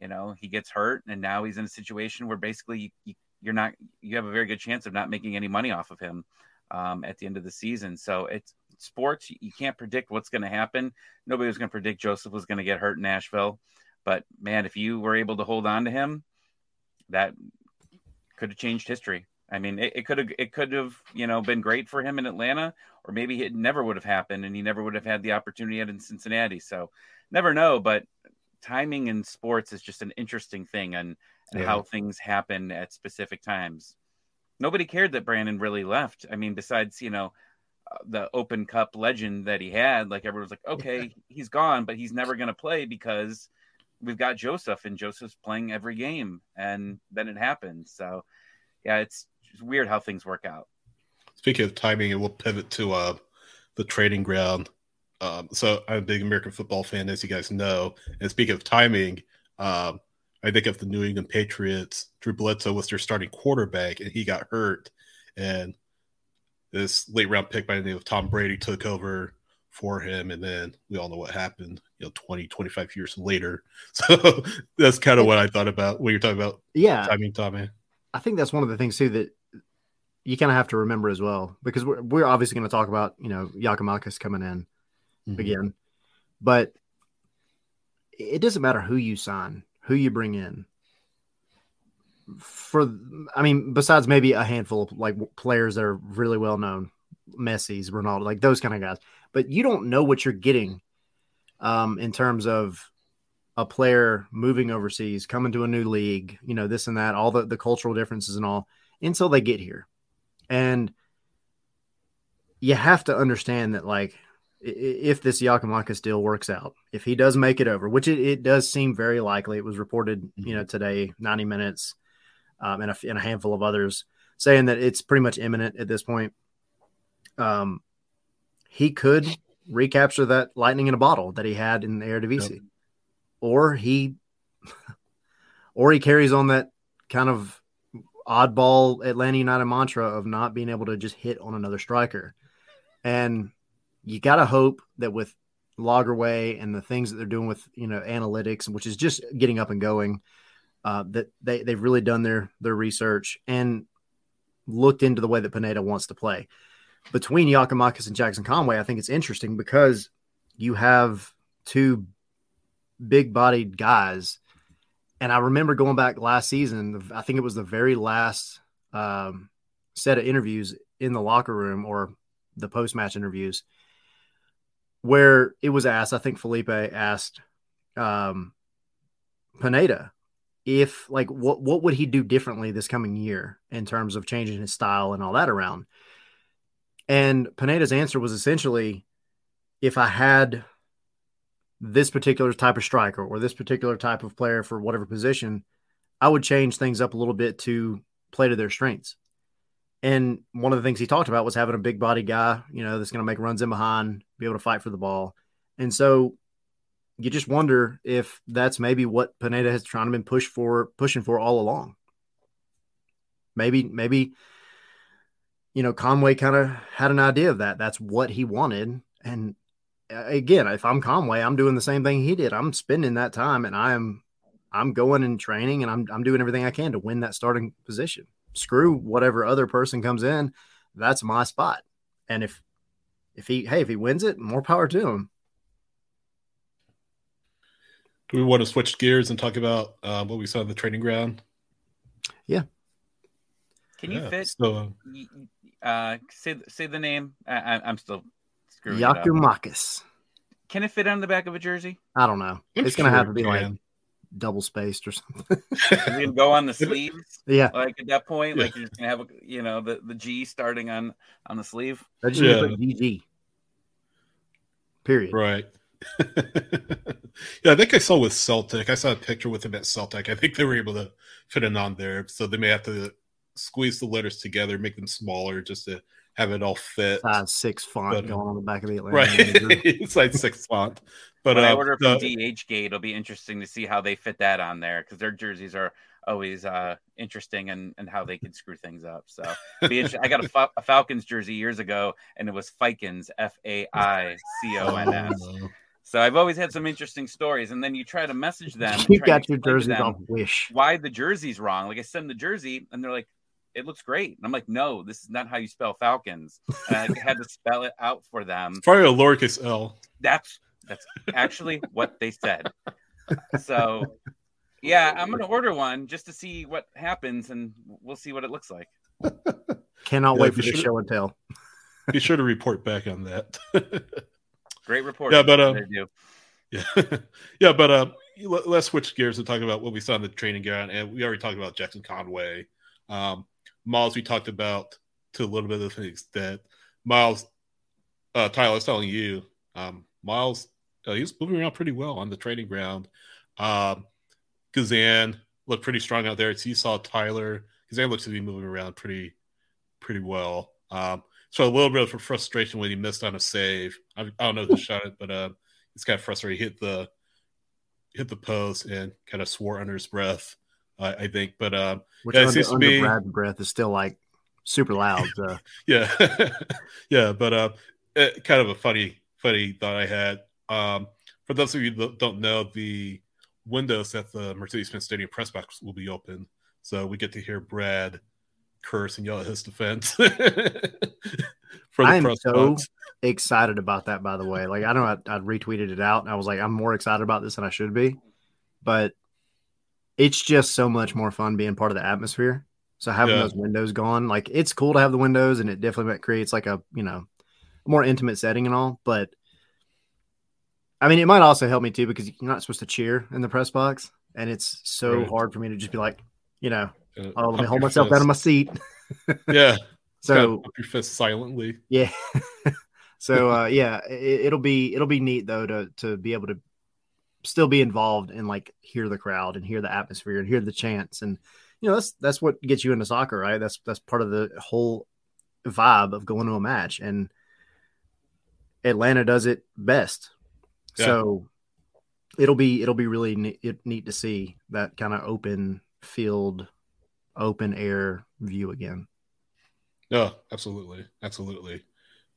S2: You know, he gets hurt, and now he's in a situation where basically you, you're not. You have a very good chance of not making any money off of him um, at the end of the season. So it's sports. You can't predict what's going to happen. Nobody was going to predict Josef was going to get hurt in Nashville. But man, if you were able to hold on to him, that could have changed history. I mean, it could have it could have you know been great for him in Atlanta, or maybe it never would have happened, and he never would have had the opportunity out in Cincinnati. So, never know. But timing in sports is just an interesting thing, and, and yeah. how things happen at specific times. Nobody cared that Brandon really left. I mean, besides you know the Open Cup legend that he had, like everyone was like, okay, he's gone, but he's never going to play because we've got Josef, and Josef's playing every game, and then it happened. So, yeah, it's weird how things work out.
S1: Speaking of timing, and we'll pivot to uh, the training ground. Um, so I'm a big American football fan, as you guys know. And speaking of timing, um, I think of the New England Patriots. Drew Bledsoe was their starting quarterback, and he got hurt. And this late round pick by the name of Tom Brady took over for him. And then we all know what happened, you know, 20, 25 years later. <laughs> So that's kind of what I thought about when you're talking about
S3: yeah.
S1: timing, Tommy.
S3: I think that's one of the things, too, that you kind of have to remember as well because we're, we're obviously going to talk about you know Giakoumakis coming in mm-hmm. again, but it doesn't matter who you sign, who you bring in. For I mean, besides maybe a handful of like players that are really well known, Messi's, Ronaldo, like those kind of guys, but you don't know what you're getting um, in terms of a player moving overseas, coming to a new league, you know, this and that, all the, the cultural differences and all until they get here. And you have to understand that, like, if this Giakoumakis deal works out, if he does make it over, which it, it does seem very likely, it was reported, mm-hmm. you know, today, 90 minutes, um, and, a, and a handful of others saying that it's pretty much imminent at this point. Um, he could recapture that lightning in a bottle that he had in the Eredivisie, yep. or he, <laughs> or he carries on that kind of oddball Atlanta United mantra of not being able to just hit on another striker. And you got to hope that with Lagerwey and the things that they're doing with, you know, analytics, which is just getting up and going, uh, that they, they've really done their, their research and looked into the way that Pineda wants to play. Between Giakoumakis and Jackson Conway, I think it's interesting because you have two big bodied guys and I remember going back last season, I think it was the very last um, set of interviews in the locker room or the post match interviews where it was asked, I think Felipe asked um, Pineda if like what what would he do differently this coming year in terms of changing his style and all that around. And Pineda's answer was essentially if I had this particular type of striker or this particular type of player for whatever position, I would change things up a little bit to play to their strengths. And one of the things he talked about was having a big body guy, you know, that's going to make runs in behind, be able to fight for the ball. And so you just wonder if that's maybe what Pineda has trying to been pushed for, pushing for all along. Maybe, maybe, you know, Conway kind of had an idea of that. That's what he wanted. And uh, again, if I'm Conway, I'm doing the same thing he did. I'm spending that time and I'm I'm going and training and I'm I'm doing everything I can to win that starting position. Screw whatever other person comes in, that's my spot. And if if he hey, if he wins it, more power to him.
S1: Do we want to switch gears and talk about uh, what we saw in the training ground?
S3: Yeah.
S2: Can you yeah, fit? So, uh, say say the name. I, I'm still
S3: Giakoumakis.
S2: Can it fit on the back of a jersey?
S3: I don't know. I'm it's sure gonna have to be like double spaced or something. <laughs>
S2: you can go on the <laughs> sleeves.
S3: Yeah.
S2: Like at that point, like you're just gonna have a you know the, the G starting on on the sleeve.
S3: That's just yeah. GG. Period.
S1: Right. <laughs> yeah, I think I saw with Celtic. I saw a picture with him at Celtic. I think they were able to fit it on there, so they may have to squeeze the letters together, make them smaller, just to have it all fit.
S3: Size six font but, going on the back of the
S1: Atlanta. Right, size <laughs> six font. But
S2: when uh, I order from the, DHgate, it'll be interesting to see how they fit that on there because their jerseys are always uh, interesting and, and how they can screw things up. So I got a, a, Falcons jersey years ago, and it was Faicons, F A I C O N S. <laughs> So I've always had some interesting stories, and then you try to message them.
S3: You got your jersey off Wish.
S2: Why the jersey's wrong? Like I send the jersey, and they're like, it looks great. And I'm like, no, this is not how you spell Falcons. And I had to spell it out for them.
S1: It's probably a lowercase L.
S2: That's that's actually what they said. so, yeah, I'm gonna order one just to see what happens, and we'll see what it looks like.
S3: Cannot yeah, wait for the show and tell.
S1: Be sure to report back on that. <laughs>
S2: Great report.
S1: Yeah, but um, yeah, <laughs> yeah, but um, let's switch gears and talk about what we saw in the training ground, and we already talked about Jackson Conway. Um, Miles, we talked about to a little bit of things that Miles, uh, Tyler, I was telling you, um, Miles, uh, he was moving around pretty well on the training ground. Um, Guzan looked pretty strong out there. You saw Tyler. Guzan looks to be moving around pretty, pretty well. Um, so a little bit of frustration when he missed on a save. I, I don't know who shot it, but uh, it's kind of frustrating. He hit the hit the post and kind of swore under his breath. Uh, I think, but um,
S3: which yeah, under, under be, Brad's breath is still like super loud. So. <laughs>
S1: yeah, <laughs> yeah, but uh, it, kind of a funny, funny thought I had. Um, for those of you that don't know, the windows at the Mercedes-Benz Stadium press box will be open, so we get to hear Brad curse and yell at his defense. <laughs>
S3: I am so box. excited about that. By the way, like I know I, I retweeted it out, and I was like, I'm more excited about this than I should be, but it's just so much more fun being part of the atmosphere. So having yeah. those windows gone, like it's cool to have the windows, and it definitely creates like a you know more intimate setting and all. But I mean, it might also help me too because you're not supposed to cheer in the press box, and it's so right. hard for me to just be like, you know, uh, oh, let me hold myself fist. out of my seat. <laughs>
S1: yeah. <laughs>
S3: So
S1: your fist silently.
S3: Yeah. <laughs> so uh, yeah, it, will be it'll be neat though to to be able to still be involved and like hear the crowd and hear the atmosphere and hear the chants and you know that's that's what gets you into soccer, right? That's that's part of the whole vibe of going to a match and Atlanta does it best. Yeah. So it'll be it'll be really neat, neat to see that kind of open field open air view again.
S1: Yeah, absolutely, absolutely.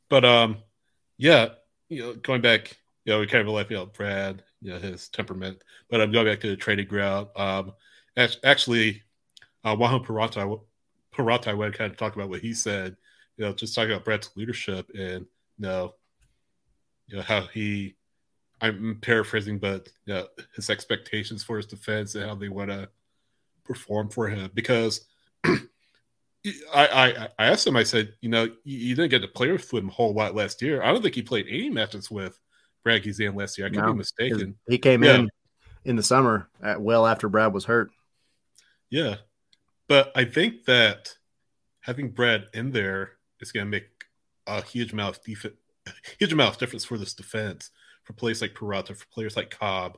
S1: But um, yeah, you know, going back, you know, we kind of you know Brad, you know, his temperament. But I'm going back to the trading ground. Um, actually, uh, Waham Purata, Purata, I went kind of talk about what he said. You know, just talking about Brad's leadership and you know, you know how he. I'm paraphrasing, but you know, his expectations for his defense and how they want to perform for him because <clears throat> I, I, I asked him. I said, you know, you, you, didn't get to play with him a whole lot last year. I don't think he played any matches with Brad Guzan last year. I could no, be mistaken.
S3: He came yeah. in in the summer at, well after Brad was hurt.
S1: Yeah, but I think that having Brad in there is going to make a huge amount of def- huge amount of difference for this defense for players like Purata, for players like Cobb,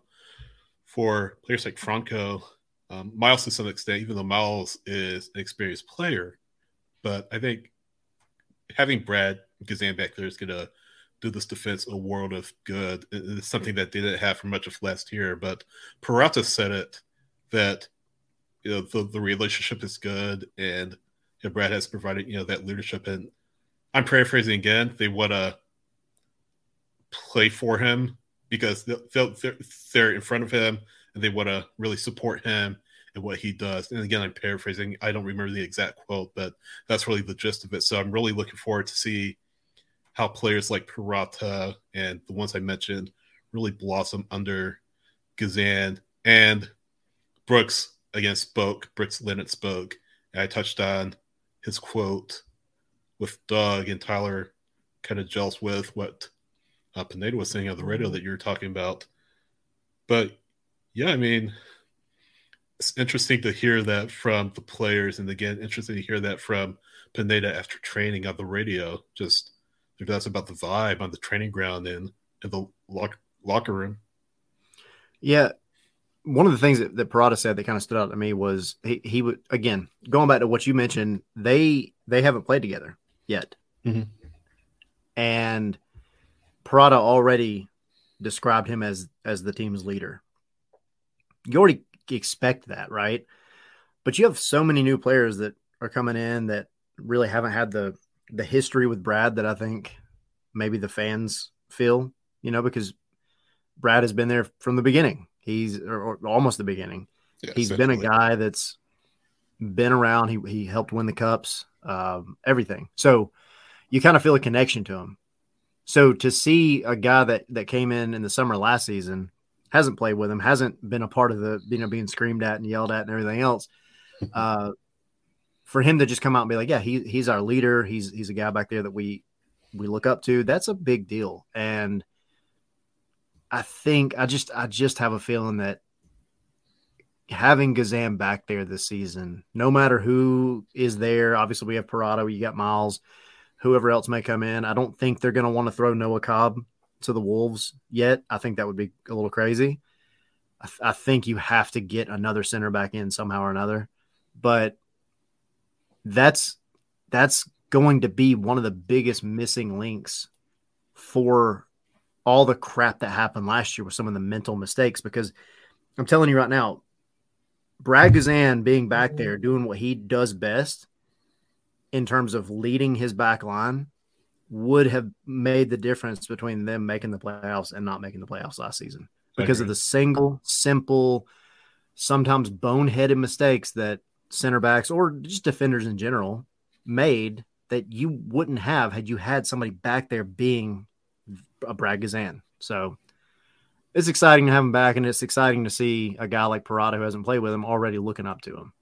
S1: for players like Franco um, Miles to some extent, even though Miles is an experienced player, but I think having Brad Guzan back there is going to do this defense a world of good. It's something that they didn't have for much of last year. But Purata said it that you know the, the relationship is good, and you know, Brad has provided you know that leadership. And I'm paraphrasing again. They want to play for him because they're, they're, in front of him they want to really support him and what he does. And again, I'm paraphrasing. I don't remember the exact quote, but that's really the gist of it. So I'm really looking forward to see how players like Purata and the ones I mentioned really blossom under Guzan and Brooks again spoke. Brooks Lennon spoke. And I touched on his quote with Doug and Tyler kind of gels with what uh, Pineda was saying on the radio that you were talking about. But yeah, I mean, it's interesting to hear that from the players, and again, interesting to hear that from Pineda after training on the radio. Just if that's about the vibe on the training ground and in the lock, locker room.
S3: Yeah, one of the things that, that Purata said that kind of stood out to me was he he would again going back to what you mentioned. They they haven't played together yet, mm-hmm. and Purata already described him as as the team's leader you already expect that, right? But you have so many new players that are coming in that really haven't had the the history with Brad that I think maybe the fans feel, you know, because Brad has been there from the beginning. He's or, or almost the beginning. Yeah, He's been a guy that's been around. He he helped win the cups, um, everything. So you kind of feel a connection to him. So to see a guy that that came in in the summer last season hasn't played with him, hasn't been a part of the you know being screamed at and yelled at and everything else. <laughs> Uh, for him to just come out and be like, yeah, he he's our leader. He's he's a guy back there that we we look up to. That's a big deal, and I think I just I just have a feeling that having Guzan back there this season, no matter who is there, obviously we have Purata, you got Miles, whoever else may come in. I don't think they're going to want to throw Noah Cobb to the Wolves yet. I think that would be a little crazy. I, th- I think you have to get another center back in somehow or another, but that's that's going to be one of the biggest missing links for all the crap that happened last year with some of the mental mistakes. Because I'm telling you right now, Brad Guzan being back mm-hmm. there doing what he does best in terms of leading his back line would have made the difference between them making the playoffs and not making the playoffs last season because of the single, simple, sometimes boneheaded mistakes that center backs or just defenders in general made that you wouldn't have had you had somebody back there being a Brad Guzan. So it's exciting to have him back, and it's exciting to see a guy like Purata who hasn't played with him already looking up to him.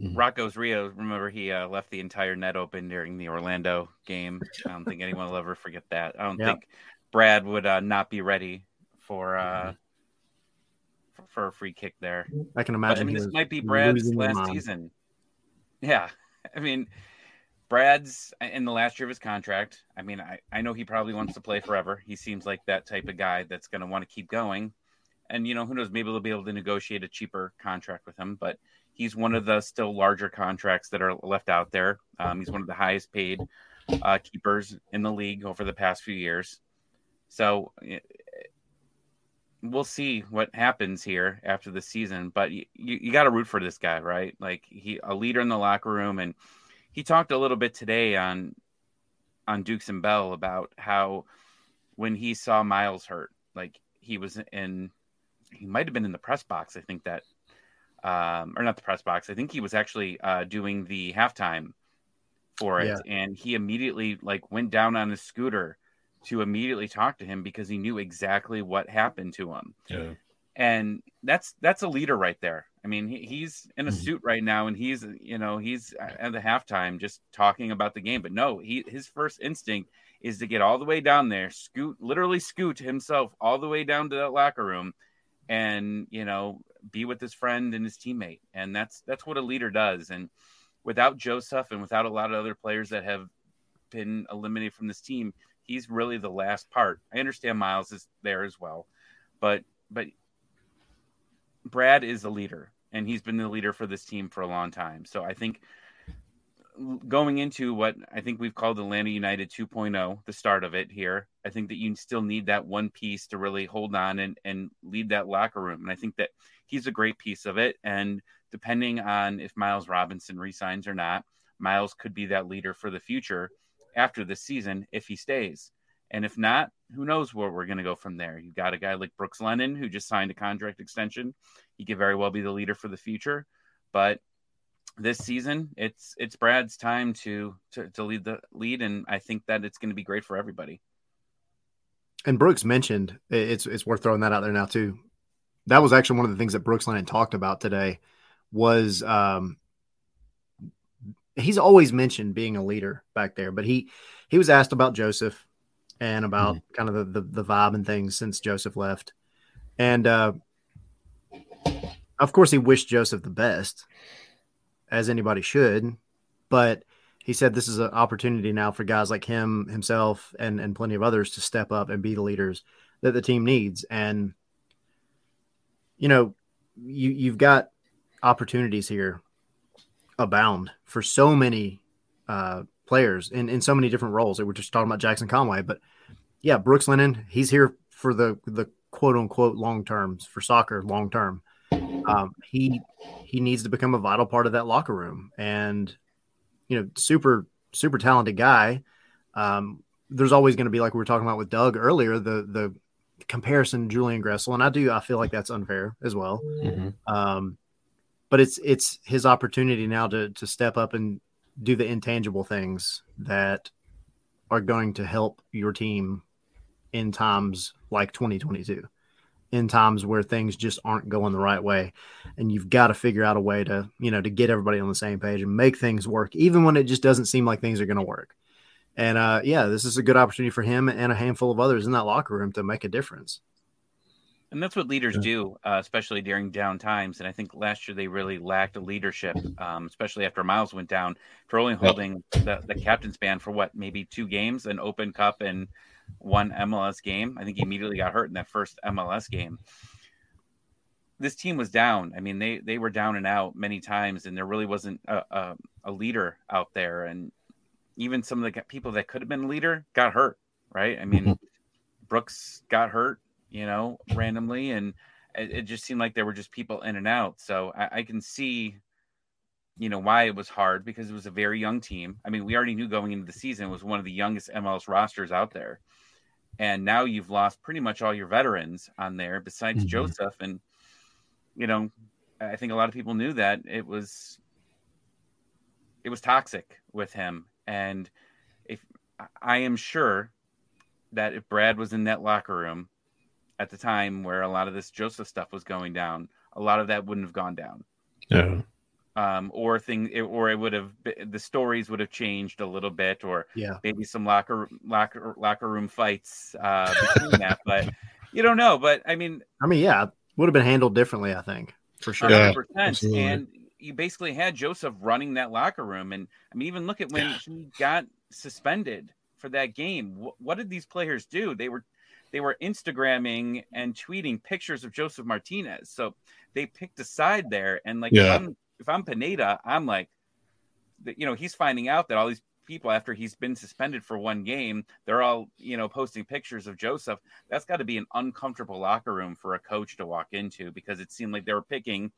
S2: Mm-hmm. Rocco's Rio, remember he uh, left the entire net open during the Orlando game. I don't think anyone will ever forget that. I don't yep. think Brad would uh, not be ready for uh, for a free kick there.
S3: I can imagine.
S2: But, I mean, this might be Brad's last season. Yeah, <laughs> I mean, Brad's in the last year of his contract. I mean, I, I know he probably wants to play forever. He seems like that type of guy that's going to want to keep going. And, you know, who knows, maybe they'll be able to negotiate a cheaper contract with him. But he's one of the still larger contracts that are left out there. Um, he's one of the highest paid uh, keepers in the league over the past few years. So we'll see what happens here after the season. But you, you, you got to root for this guy, right? Like he a leader in the locker room and – he talked a little bit today on on Dukes and Bell about how when he saw Miles hurt, like he was in, he might have been in the press box. I think that, um, or not the press box. I think he was actually uh, doing the halftime for it, yeah. and he immediately like went down on his scooter to immediately talk to him because he knew exactly what happened to him.
S1: Yeah.
S2: And that's that's a leader right there. I mean, he, he's in a mm-hmm. suit right now, and he's you know he's at the halftime just talking about the game. But no, he his first instinct is to get all the way down there, scoot literally scoot himself all the way down to that locker room, and you know be with his friend and his teammate. And that's that's what a leader does. And without Josef and without a lot of other players that have been eliminated from this team, he's really the last part. I understand Miles is there as well, but but Brad is the leader, and he's been the leader for this team for a long time. So I think going into what I think we've called Atlanta United 2.0, the start of it here, I think that you still need that one piece to really hold on and, and lead that locker room. And I think that he's a great piece of it. And depending on if Miles Robinson resigns or not, Miles could be that leader for the future after this season if he stays. And if not, who knows where we're going to go from there? You've got a guy like Brooks Lennon who just signed a contract extension. He could very well be the leader for the future. But this season, it's it's Brad's time to to, to lead the lead, and I think that it's going to be great for everybody.
S3: And Brooks mentioned it's it's worth throwing that out there now too. That was actually one of the things that Brooks Lennon talked about today. Was um, he's always mentioned being a leader back there, but he he was asked about Josef and about mm-hmm. kind of the, the, the vibe and things since Josef left. And uh, of course, he wished Josef the best, as anybody should. But he said this is an opportunity now for guys like him, himself, and and plenty of others to step up and be the leaders that the team needs. And you know, you you've got opportunities here abound for so many uh, players in, in so many different roles. We're just talking about Jackson Conway, but yeah, Brooks Lennon, he's here for the the quote unquote long terms for soccer long term. Um, he he needs to become a vital part of that locker room, and you know, super super talented guy. Um, there's always going to be like we were talking about with Doug earlier, the the comparison Julian Gressel, and I do I feel like that's unfair as well. Mm-hmm. Um, but it's it's his opportunity now to to step up and do the intangible things that are going to help your team in times like 2022. in times where things just aren't going the right way and you've got to figure out a way to you know to get everybody on the same page and make things work even when it just doesn't seem like things are going to work and uh, yeah this is a good opportunity for him and a handful of others in that locker room to make a difference
S2: and that's what leaders do, uh, especially during down times. And I think last year they really lacked leadership, um, especially after Miles went down for only holding the, the captain's band for what, maybe two games, an Open Cup and one MLS game. I think he immediately got hurt in that first MLS game. This team was down. I mean, they they were down and out many times, and there really wasn't a, a, a leader out there. And even some of the people that could have been leader got hurt. Right? I mean, mm-hmm. Brooks got hurt you know, randomly, and it, it, just seemed like there were just people in and out. So I, I can see, you know, why it was hard because it was a very young team. I mean, we already knew going into the season it was one of the youngest MLS rosters out there, and now you've lost pretty much all your veterans on there besides mm-hmm. Josef, and you know, I think a lot of people knew that it was it was toxic with him, and if I am sure that if Brad was in that locker room at the time where a lot of this Josef stuff was going down, a lot of that wouldn't have gone down.
S1: Yeah.
S2: Um, or thing, or it would have the stories would have changed a little bit, or
S3: yeah,
S2: maybe some locker locker locker room fights uh, between that. But <laughs> you don't know. But I mean,
S3: I mean, yeah, would have been handled differently, I think, for sure.
S2: Yeah, and you basically had Josef running that locker room, and I mean, even look at when yeah. he got suspended for that game. What, what did these players do? They were they were Instagramming and tweeting pictures of Josef Martínez. So they picked a side there. And like, yeah. if, I'm, if I'm Pineda, I'm like, you know, he's finding out that all these people after he's been suspended for one game, they're all, you know, posting pictures of Josef That's got to be an uncomfortable locker room for a coach to walk into because it seemed like they were picking,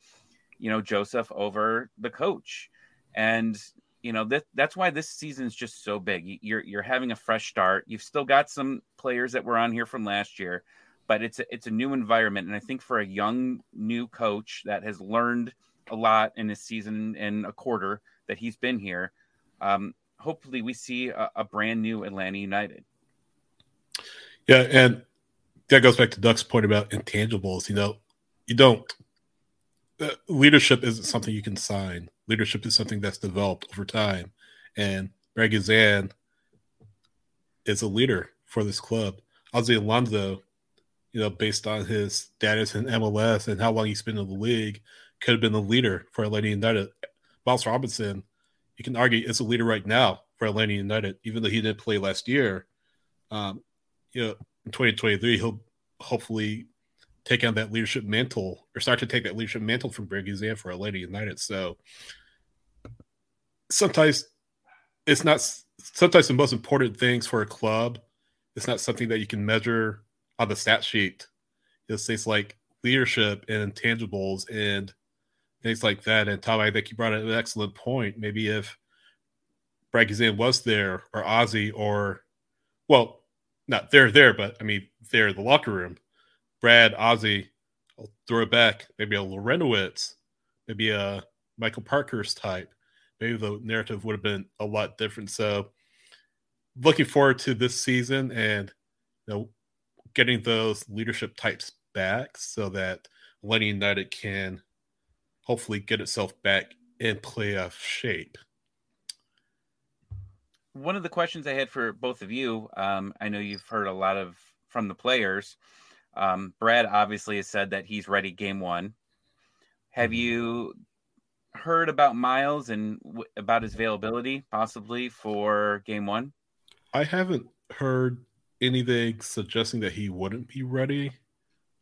S2: you know, Josef over the coach. And you know that that's why this season is just so big. You're you're having a fresh start. You've still got some players that were on here from last year, but it's a, it's a new environment, and I think for a young new coach that has learned a lot in his season and a quarter that he's been here, um, hopefully we see a, a brand new Atlanta United.
S1: Yeah, and that goes back to Doug's point about intangibles. You know, you don't leadership isn't something you can sign leadership is something that's developed over time. And Brad Guzan is a leader for this club. Ozzie Alonso, you know, based on his status in MLS and how long he's been in the league, could have been the leader for Atlanta United. Miles Robinson, you can argue, is a leader right now for Atlanta United, even though he didn't play last year. Um, you know, in 2023, he'll hopefully take on that leadership mantle or start to take that leadership mantle from Brad Guzan for Atlanta United. So sometimes it's not sometimes the most important things for a club it's not something that you can measure on the stat sheet. It's things like leadership and intangibles and things like that. And tom i think you brought an excellent point. Maybe if brad Guzan was there or ozzie or well not there there but i mean there in the locker room brad ozzie i'll throw it back maybe a Larentowicz, maybe a michael Parkhurst type maybe the narrative would have been a lot different. So looking forward to this season and you know getting those leadership types back so that Atlanta United can hopefully get itself back in playoff shape.
S2: One of the questions I had for both of you, um, I know you've heard a lot of from the players. Um, Brad obviously has said that he's ready game one. Have mm-hmm. you heard about Miles and w- about his availability possibly for game one?
S1: I haven't heard anything suggesting that he wouldn't be ready.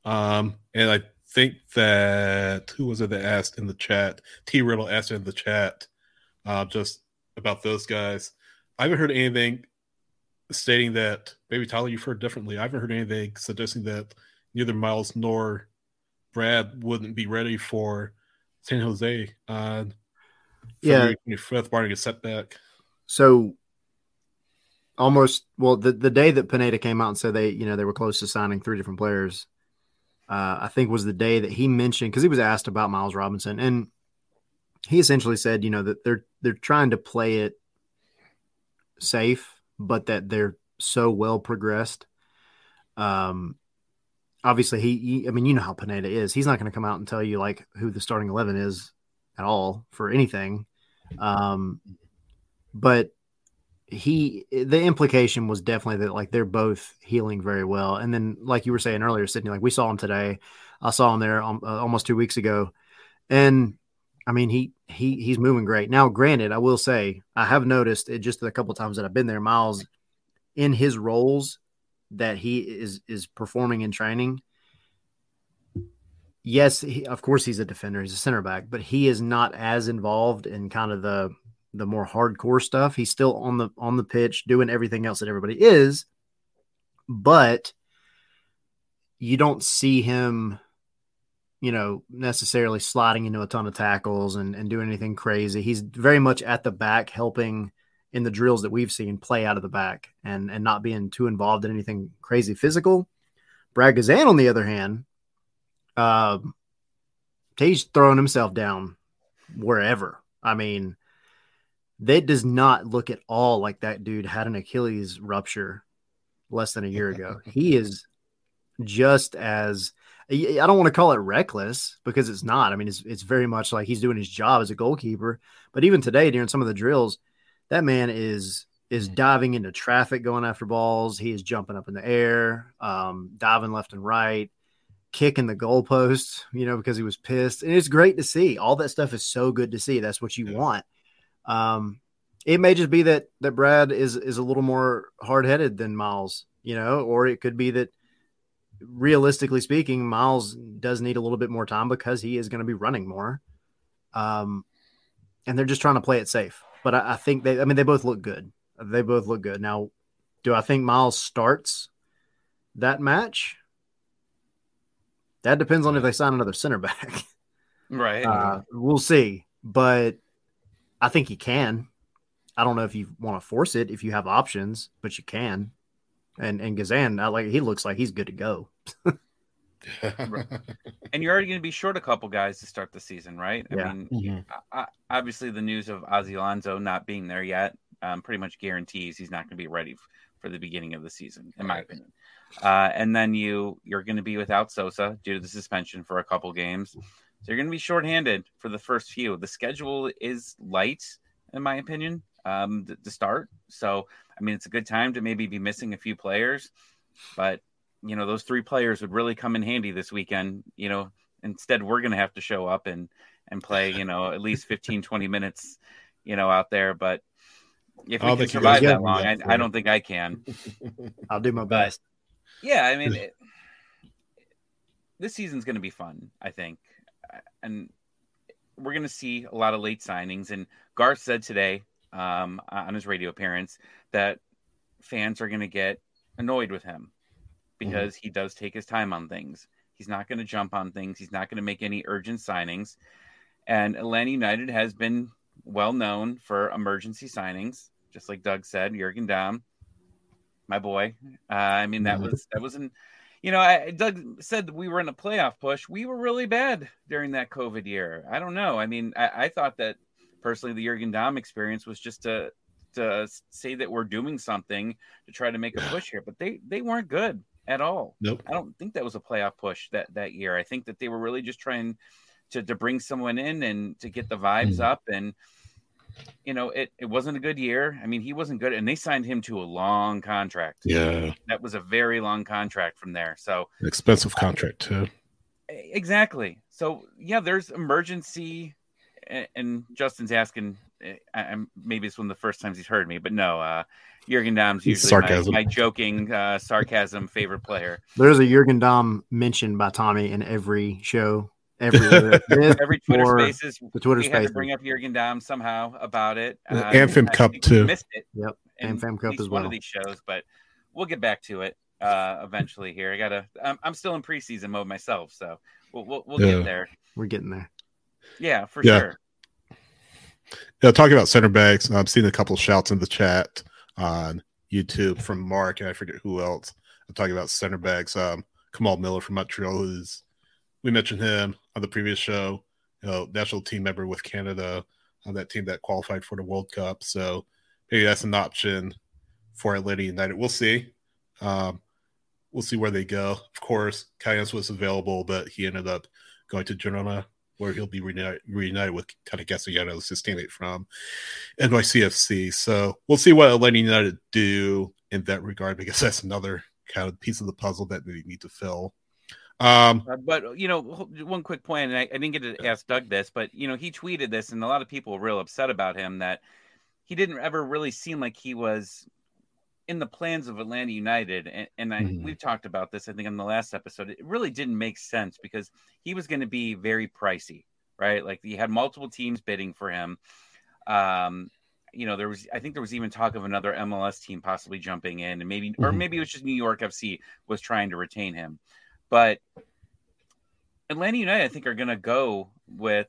S1: Um, and I think that who was it that asked in the chat? T Riddle asked in the chat uh, just about those guys. I haven't heard anything stating that maybe Tyler, you've heard differently. I haven't heard anything suggesting that neither Miles nor Brad wouldn't be ready for San Jose on
S3: yeah,
S1: fifth, barring a setback.
S3: So almost well, the the day that Pineda came out and said they you know they were close to signing three different players, uh, I think was the day that he mentioned because he was asked about Miles Robinson and he essentially said you know that they're they're trying to play it safe, but that they're so well progressed. Um, obviously he, he, I mean, you know how Pineda is. He's not going to come out and tell you like who the starting eleven is at all for anything. Um, but he, the implication was definitely that like they're both healing very well. And then, like you were saying earlier, Sydney, like we saw him today. I saw him there um, uh, almost two weeks ago, and I mean he he he's moving great. Now, granted, I will say I have noticed it just a couple times that I've been there. Miles in his roles that he is is performing in training. Yes, he, of course he's a defender, he's a center back, but he is not as involved in kind of the the more hardcore stuff. He's still on the on the pitch doing everything else that everybody is, but you don't see him you know, necessarily sliding into a ton of tackles and, and doing anything crazy. He's very much at the back helping in the drills that we've seen play out of the back and and not being too involved in anything crazy physical. Brad Guzan, on the other hand, uh, he's throwing himself down wherever. I mean, that does not look at all like that dude had an Achilles rupture less than a year ago. <laughs> he is just as I don't want to call it reckless because it's not. I mean, it's it's very much like he's doing his job as a goalkeeper. But even today, during some of the drills, that man is is mm. diving into traffic, going after balls. He is jumping up in the air, um, diving left and right, kicking the goalposts. You know, because he was pissed, and it's great to see. All that stuff is so good to see. That's what you yeah. want. Um, it may just be that that Brad is is a little more hard headed than Miles, you know, or it could be that realistically speaking, Miles does need a little bit more time because he is going to be running more. Um, and they're just trying to play it safe. But I, I, think they, I mean, they both look good. They both look good. Now, do I think Miles starts that match? That depends on if they sign another center back. <laughs>
S2: Right.
S3: Uh, we'll see. But I think he can. I don't know if you want to force it if you have options, but you can and and Guzan, I like he looks like he's good to go. <laughs>
S2: and you're already going to be short a couple guys to start the season, right? I
S3: yeah.
S2: mean, mm-hmm. I, obviously the news of Ozzy Alonso not being there yet um, pretty much guarantees he's not going to be ready f- for the beginning of the season, in right. my opinion. Uh, and then you you're going to be without Sosa due to the suspension for a couple games, so you're going to be shorthanded for the first few. The schedule is light, in my opinion, um, to, to start. So I mean, it's a good time to maybe be missing a few players, but you know, those three players would really come in handy this weekend. You know, instead we're going to have to show up and and play, you know, at least 15, 20 minutes, you know, out there. But if we can survive that long, I, I, don't think I can. <laughs>
S3: I'll do my best.
S2: But, yeah, I mean, it, this season's going to be fun, I think, and we're going to see a lot of late signings. And Garth said today um, on his radio appearance that fans are going to get annoyed with him because mm-hmm. he does take his time on things. He's not going to jump on things. He's not going to make any urgent signings. And Atlanta United has been well known for emergency signings, just like Doug said. Jurgen Damm, my boy. Uh, I mean, that mm-hmm. was that was not You know, I, Doug said we were in a playoff push. We were really bad during that COVID year. I don't know. I mean, I, I thought that personally, the Jurgen Damm experience was just to to say that we're doing something to try to make a <sighs> push here, but they they weren't good at all.
S1: Nope.
S2: I don't think that was a playoff push that that year. I think that they were really just trying to to bring someone in and to get the vibes mm. up and you know it, it wasn't a good year i mean he wasn't good and they signed him to a long contract
S1: yeah
S2: that was a very long contract from there so
S1: expensive contract too
S2: exactly so yeah there's emergency and Justin's asking, eh, maybe it's one of the first times he's heard me, but no, uh, Jurgen Damm's usually my, my, joking uh, sarcasm favorite player.
S3: There's a Jurgen Damm mentioned by Tommy in every show. Every <laughs>
S2: every Twitter Spaces, the Twitter we spaces. had to bring up Jurgen Damm somehow about it.
S1: Uh, Anthem Cup too.
S3: Missed it. Yep, Anthem Cup as well.
S2: One of these shows, but we'll get back to it uh, eventually. Here, I gotta. I'm, I'm still in preseason mode myself, so we'll we'll, we'll yeah. get there.
S3: We're getting there.
S2: Yeah, for yeah. sure.
S1: Yeah, talking about center backs, I've seen a couple shouts in the chat on YouTube from Mark, and I forget who else. I'm talking about center backs. Um, Kamal Miller from Montreal, who's we mentioned him on the previous show. You know, national team member with Canada on that team that qualified for the World Cup. So maybe that's an option for Atlanta United. We'll see. Um, we'll see where they go. Of course, Callens was available, but he ended up going to Girona, where he'll be reunited, reunited with kind of Castellanos, his teammate from NYCFC. So we'll see what Atlanta United do in that regard, because that's another kind of piece of the puzzle that they need to fill.
S2: Um, uh, but you know, one quick point, and I, I, didn't get to ask Doug this, but you know, he tweeted this, and a lot of people were real upset about him that he didn't ever really seem like he was in the plans of Atlanta United. And, and I, mm-hmm. we've talked about this, I think, in the last episode. It really didn't make sense because he was going to be very pricey, right? Like he had multiple teams bidding for him. Um, you know, there was, I think there was even talk of another MLS team possibly jumping in, and maybe, mm-hmm. or maybe it was just New York FC was trying to retain him. But Atlanta United, I think, are going to go with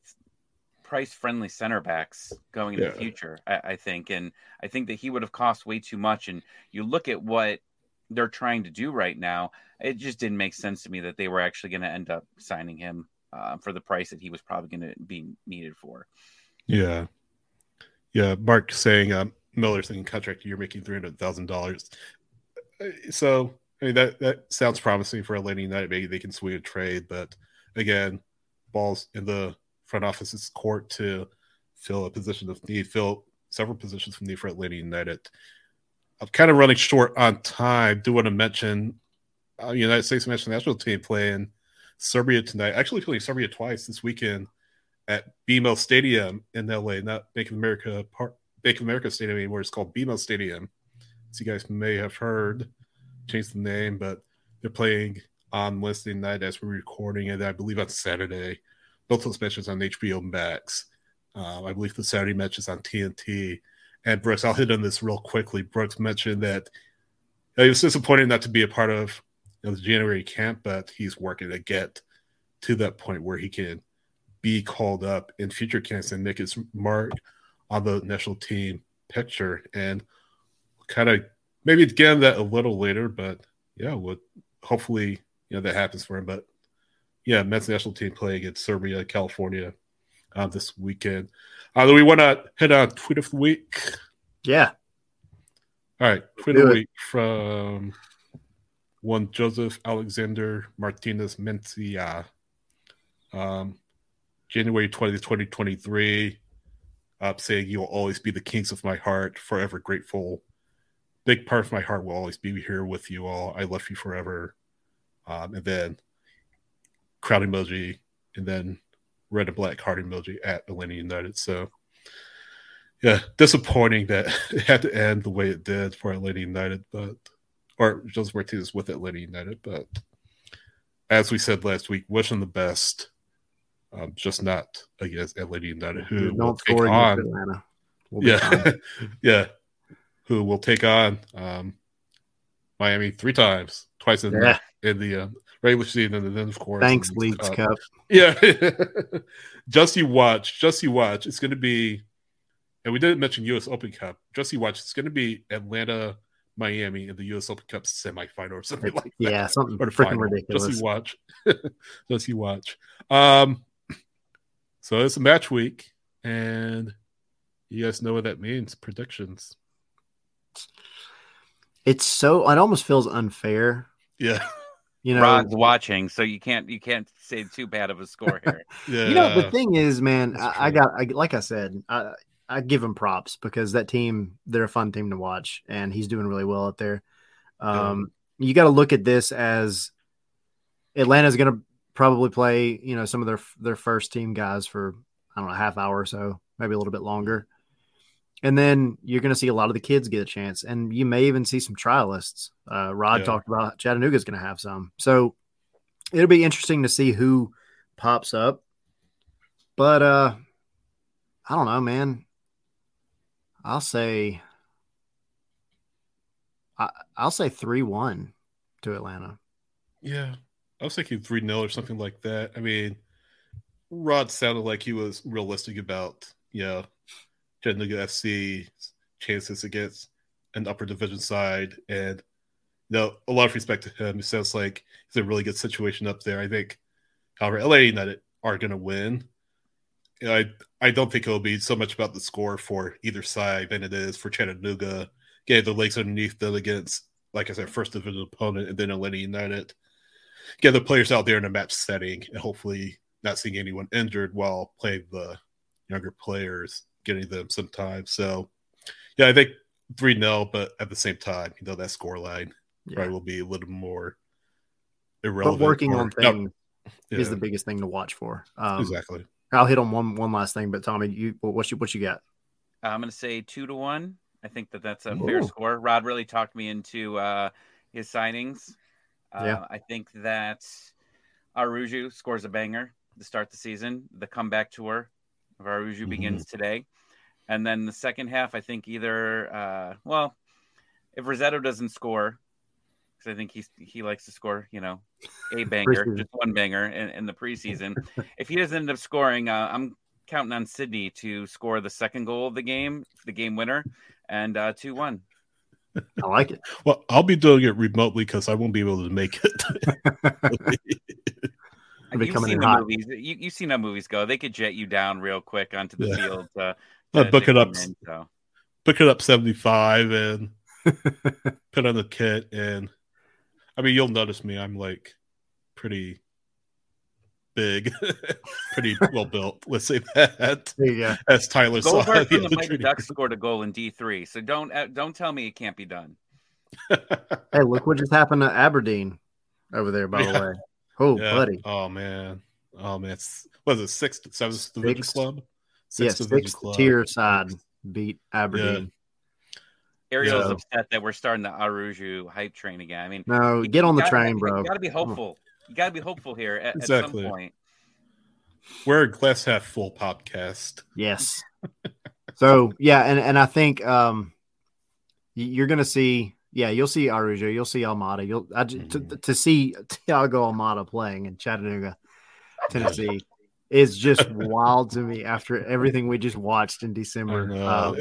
S2: price friendly center backs going in yeah. the future, I, I, think. And I think that he would have cost way too much. And you look at what they're trying to do right now, it just didn't make sense to me that they were actually going to end up signing him uh, for the price that he was probably going to be needed for.
S1: Yeah. Yeah. Mark saying um, Miller's thinking contract you're making $300,000. Uh, so I mean that that sounds promising for a Atlanta United. Maybe they can swing a trade, but again, balls in the front office's court to fill a position of need, fill several positions from need for Atlanta United. I'm kind of running short on time. Do want to mention uh, United States national team playing Serbia tonight. Actually, playing Serbia twice this weekend at BMO Stadium in LA, not Bank of America Park, Bank of America Stadium anymore. It's called BMO Stadium. As you guys may have heard changed the name, but they're playing on Wednesday night as we're recording it. I believe on Saturday. Both those matches on HBO Max. Um, I believe the Saturday match is on TNT. And Brooks, I'll hit on this real quickly. Brooks mentioned that he was disappointed not to be a part of you know, the January camp, but he's working to get to that point where he can be called up in future camps and make his mark on the national team picture. And kind of maybe get on that a little later, but yeah, we'll, hopefully you know that happens for him. But yeah, men's national team play against Serbia, California uh, this weekend. Uh, do we want to hit on tweet of the week?
S3: Yeah.
S1: All right, tweet of the week from one Josef Alexander Martinez Mencia. Um, January 20th, 2023, up saying, You will always be the kings of my heart, forever grateful big part of my heart will always be here with you all. I love you forever. Um, and then crowd emoji, and then red and black heart emoji at Atlanta United. So, yeah, disappointing that <laughs> it had to end the way it did for Atlanta United, but or Jose Martinez with Atlanta United. But as we said last week, wishing the best. Um, just not against Atlanta United, who don't score on. Atlanta. We'll yeah, <laughs> yeah, who will take on um, Miami three times, twice in, yeah. in the uh, regular season, and then of course,
S3: thanks Leagues uh, Cup.
S1: Yeah, <laughs> just you watch, just you watch. It's going to be, and we didn't mention U.S. Open Cup. Just you watch. It's going to be Atlanta. Miami in the U.S. Open Cup semifinal or <laughs> something like that.
S3: Yeah, something or freaking ridiculous.
S1: Just you watch. <laughs> just you watch. Um, so it's a match week, and you guys know what that means. Predictions
S3: it's so it almost feels unfair.
S1: Yeah.
S2: You know, Rod's watching, so you can't you can't say too bad of a score here.
S3: yeah. <laughs> You know, the thing is, man, I, I, got I, like I said, I I give him props because that team they're a fun team to watch, and he's doing really well out there. Um, yeah. you got to look at this as Atlanta's going to probably play, you know, some of their their first team guys for I don't know, a half hour or so, maybe a little bit longer. And then you're going to see a lot of the kids get a chance, and you may even see some trialists. Uh, Rod yeah. talked about Chattanooga's going to have some, so it'll be interesting to see who pops up. But uh, I don't know, man. I'll say, I, I'll say three one to Atlanta.
S1: Yeah, I was thinking three 0 or something like that. I mean, Rod sounded like he was realistic about you know Chattanooga FC chances against an upper division side. And you know, a lot of respect to him. It sounds like it's a really good situation up there. I think, however, LA United are going to win. I I don't think it'll be so much about the score for either side than it is for Chattanooga getting the legs underneath them against like I said, first division opponent, and then Atlanta United. Get the players out there in a match setting, and hopefully not seeing anyone injured while playing the younger players, getting them some time. So, yeah, I think three 0 but at the same time, you know that score line yeah. probably will be a little more irrelevant.
S3: But working or, on things no, is the biggest thing to watch for.
S1: Um, exactly.
S3: I'll hit on one one last thing, but Tommy, you what you what you got?
S2: I'm going to say two to one. I think that that's a Ooh. fair score. Rod really talked me into uh, his signings. Uh, yeah. I think that Araujo scores a banger to start the season. The comeback tour of Araujo mm-hmm. begins today. And then the second half, I think either, uh, well, if Rossetto doesn't score, because I think he's he likes to score, you know, a <laughs> banger, just one banger in, in the preseason. if he doesn't end up scoring, uh, I'm counting on Sydney to score the second goal of the game, the game winner, and uh, two one.
S3: I like it.
S1: Well, I'll be doing it remotely because I won't be able to make it. <laughs> <laughs>
S2: you've seen the hot. movies. You, you've seen how movies go. They could jet you down real quick onto the yeah. field.
S1: To, <laughs> to, book it up. In, so. Book it up seventy five and <laughs> put on the kit. And I mean, you'll notice me. I'm like pretty big, <laughs> pretty well built. Let's say that.
S3: Yeah.
S1: As Tyler
S2: saw, from the Mighty Ducks scored a goal in D three. So don't uh, don't tell me it can't be done.
S3: hey, look what just happened to Aberdeen over there. By yeah. the way, oh yeah. buddy.
S1: Oh man. Oh man. It's, was it sixth, seventh division club?
S3: Sixth yes, sixth club. tier side beat Aberdeen.
S2: Ariel's so. upset that we're starting the Araujo hype train again. I mean,
S3: no, get on the train, bro.
S2: You got to be hopeful you got to be hopeful here at, exactly. at some point.
S1: We're a glass half full podcast.
S3: Yes. <laughs> so yeah, and and I think um, you're gonna see. Yeah, you'll see Araujo, you'll see Almada, you'll I, to, mm-hmm. to see Thiago Almada playing in Chattanooga, Tennessee, is just <laughs> wild to me after everything we just watched in December.
S1: Um,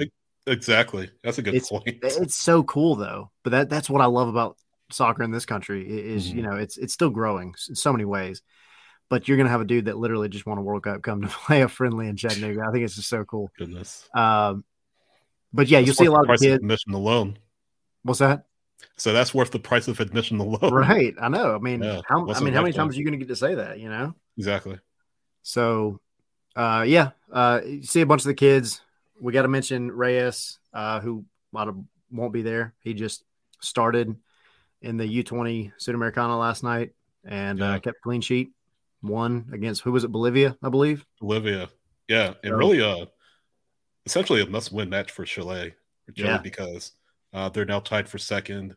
S1: exactly, that's a good
S3: it's,
S1: point.
S3: It's <laughs> so cool though, but that that's what I love about soccer in this country is mm-hmm. you know it's it's still growing in so many ways but you're gonna have a dude that literally just won a world cup come to <laughs> play a friendly in chattanooga i think it's just so cool
S1: goodness
S3: um but yeah you'll see a lot of kids
S1: admission alone
S3: what's that
S1: so that's worth the price of admission alone
S3: right i know i mean yeah, how i mean how many times are you gonna get to say that you know
S1: exactly
S3: so uh yeah uh you see a bunch of the kids we got to mention reyes uh who might have won't be there he just started in the U20 Sudamericana last night and uh, yeah. uh, kept clean sheet. One against who was it? Bolivia, I believe.
S1: Bolivia, yeah, and so, really, uh, essentially a must-win match for Chile, Chile yeah. because uh, they're now tied for second,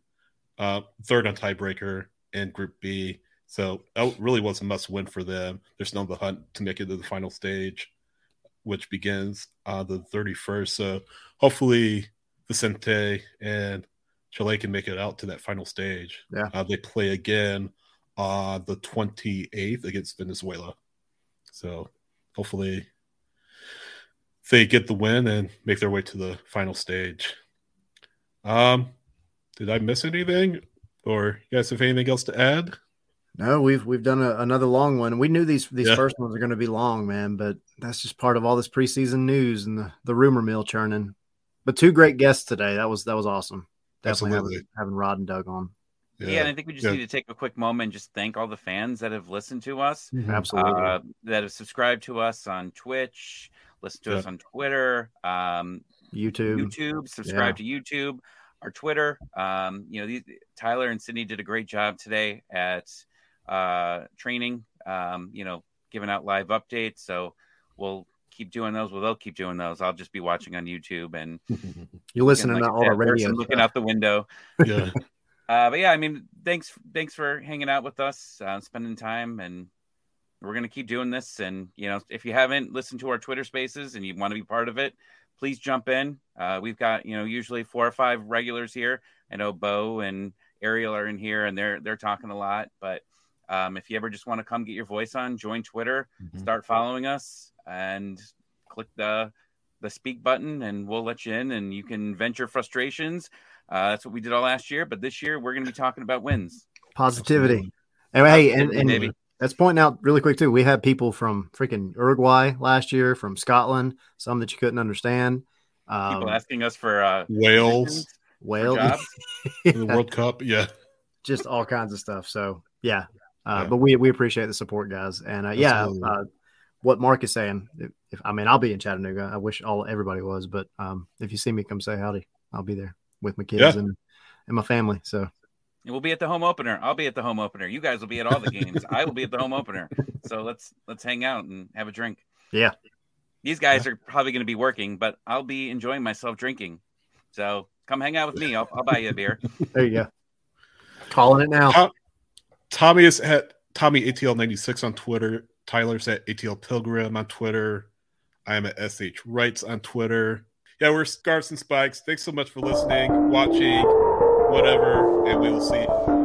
S1: uh, third on tiebreaker in Group B. So that really was a must-win for them. They're still in the hunt to make it to the final stage, which begins uh, the 31st. So hopefully Vicente and Chile can make it out to that final stage.
S3: Yeah. Uh,
S1: they play again on uh, the 28th against Venezuela. So hopefully they get the win and make their way to the final stage. Um, did I miss anything, or you guys have anything else to add?
S3: No, we've we've done a, another long one. We knew these these yeah. first ones are going to be long, man, but that's just part of all this preseason news and the, the rumor mill churning. But two great guests today. That was that was awesome definitely having, having, Rod and Doug on.
S2: Yeah, yeah and I think we just yeah. need to take a quick moment and just thank all the fans that have listened to us.
S3: Mm-hmm. Absolutely. Uh,
S2: that have subscribed to us on Twitch, listen to yeah. us on Twitter, um,
S3: YouTube,
S2: YouTube, subscribe to YouTube, our Twitter. Um, you know, these, Tyler and Sydney did a great job today at uh, training. Um, you know, giving out live updates. So we'll keep doing those. Well, they'll keep doing those. I'll just be watching on YouTube and <laughs>
S3: you're listening like to all the radio,
S2: looking out the window. Yeah. <laughs> uh, but yeah, I mean, thanks, thanks for hanging out with us, uh, spending time, and we're gonna keep doing this. And you know, if you haven't listened to our Twitter Spaces and you want to be part of it, please jump in. Uh, we've got you know usually four or five regulars here. I know Bo and Ariel are in here, and they're they're talking a lot, but. Um, if you ever just want to come get your voice on, join Twitter, mm-hmm. start following us and click the the speak button and we'll let you in and you can vent your frustrations. Uh, that's what we did all last year, but this year we're going to be talking about wins.
S3: Positivity. And hey, and, and let's point out really quick too. We had people from freaking Uruguay last year, from Scotland, some that you couldn't understand.
S2: Um, people asking us for uh,
S1: Wales.
S3: Well, <laughs>
S1: yeah. the World Cup, yeah,
S3: just all kinds of stuff. So yeah, uh, yeah. but we we appreciate the support, guys, and uh, yeah, uh, what Mark is saying. If, if, I mean, I'll be in Chattanooga. I wish all everybody was, but um, if you see me, come say howdy. I'll be there with my kids yeah. and and my family. So
S2: we'll be at the home opener. I'll be at the home opener. You guys will be at all the games. I will be at the home opener. So let's let's hang out and have a drink.
S3: Yeah.
S2: These guys are probably going to be working, but I'll be enjoying myself drinking. So come hang out with me. I'll, I'll buy you a beer.
S3: There you go. Calling it now. Tom,
S1: Tommy is at Tommy ATL ninety six on Twitter. Tyler's at ATL Pilgrim on Twitter. I am at SH Wrights on Twitter. Yeah, we're Scarves and Spikes. Thanks so much for listening, watching, whatever, and we will see.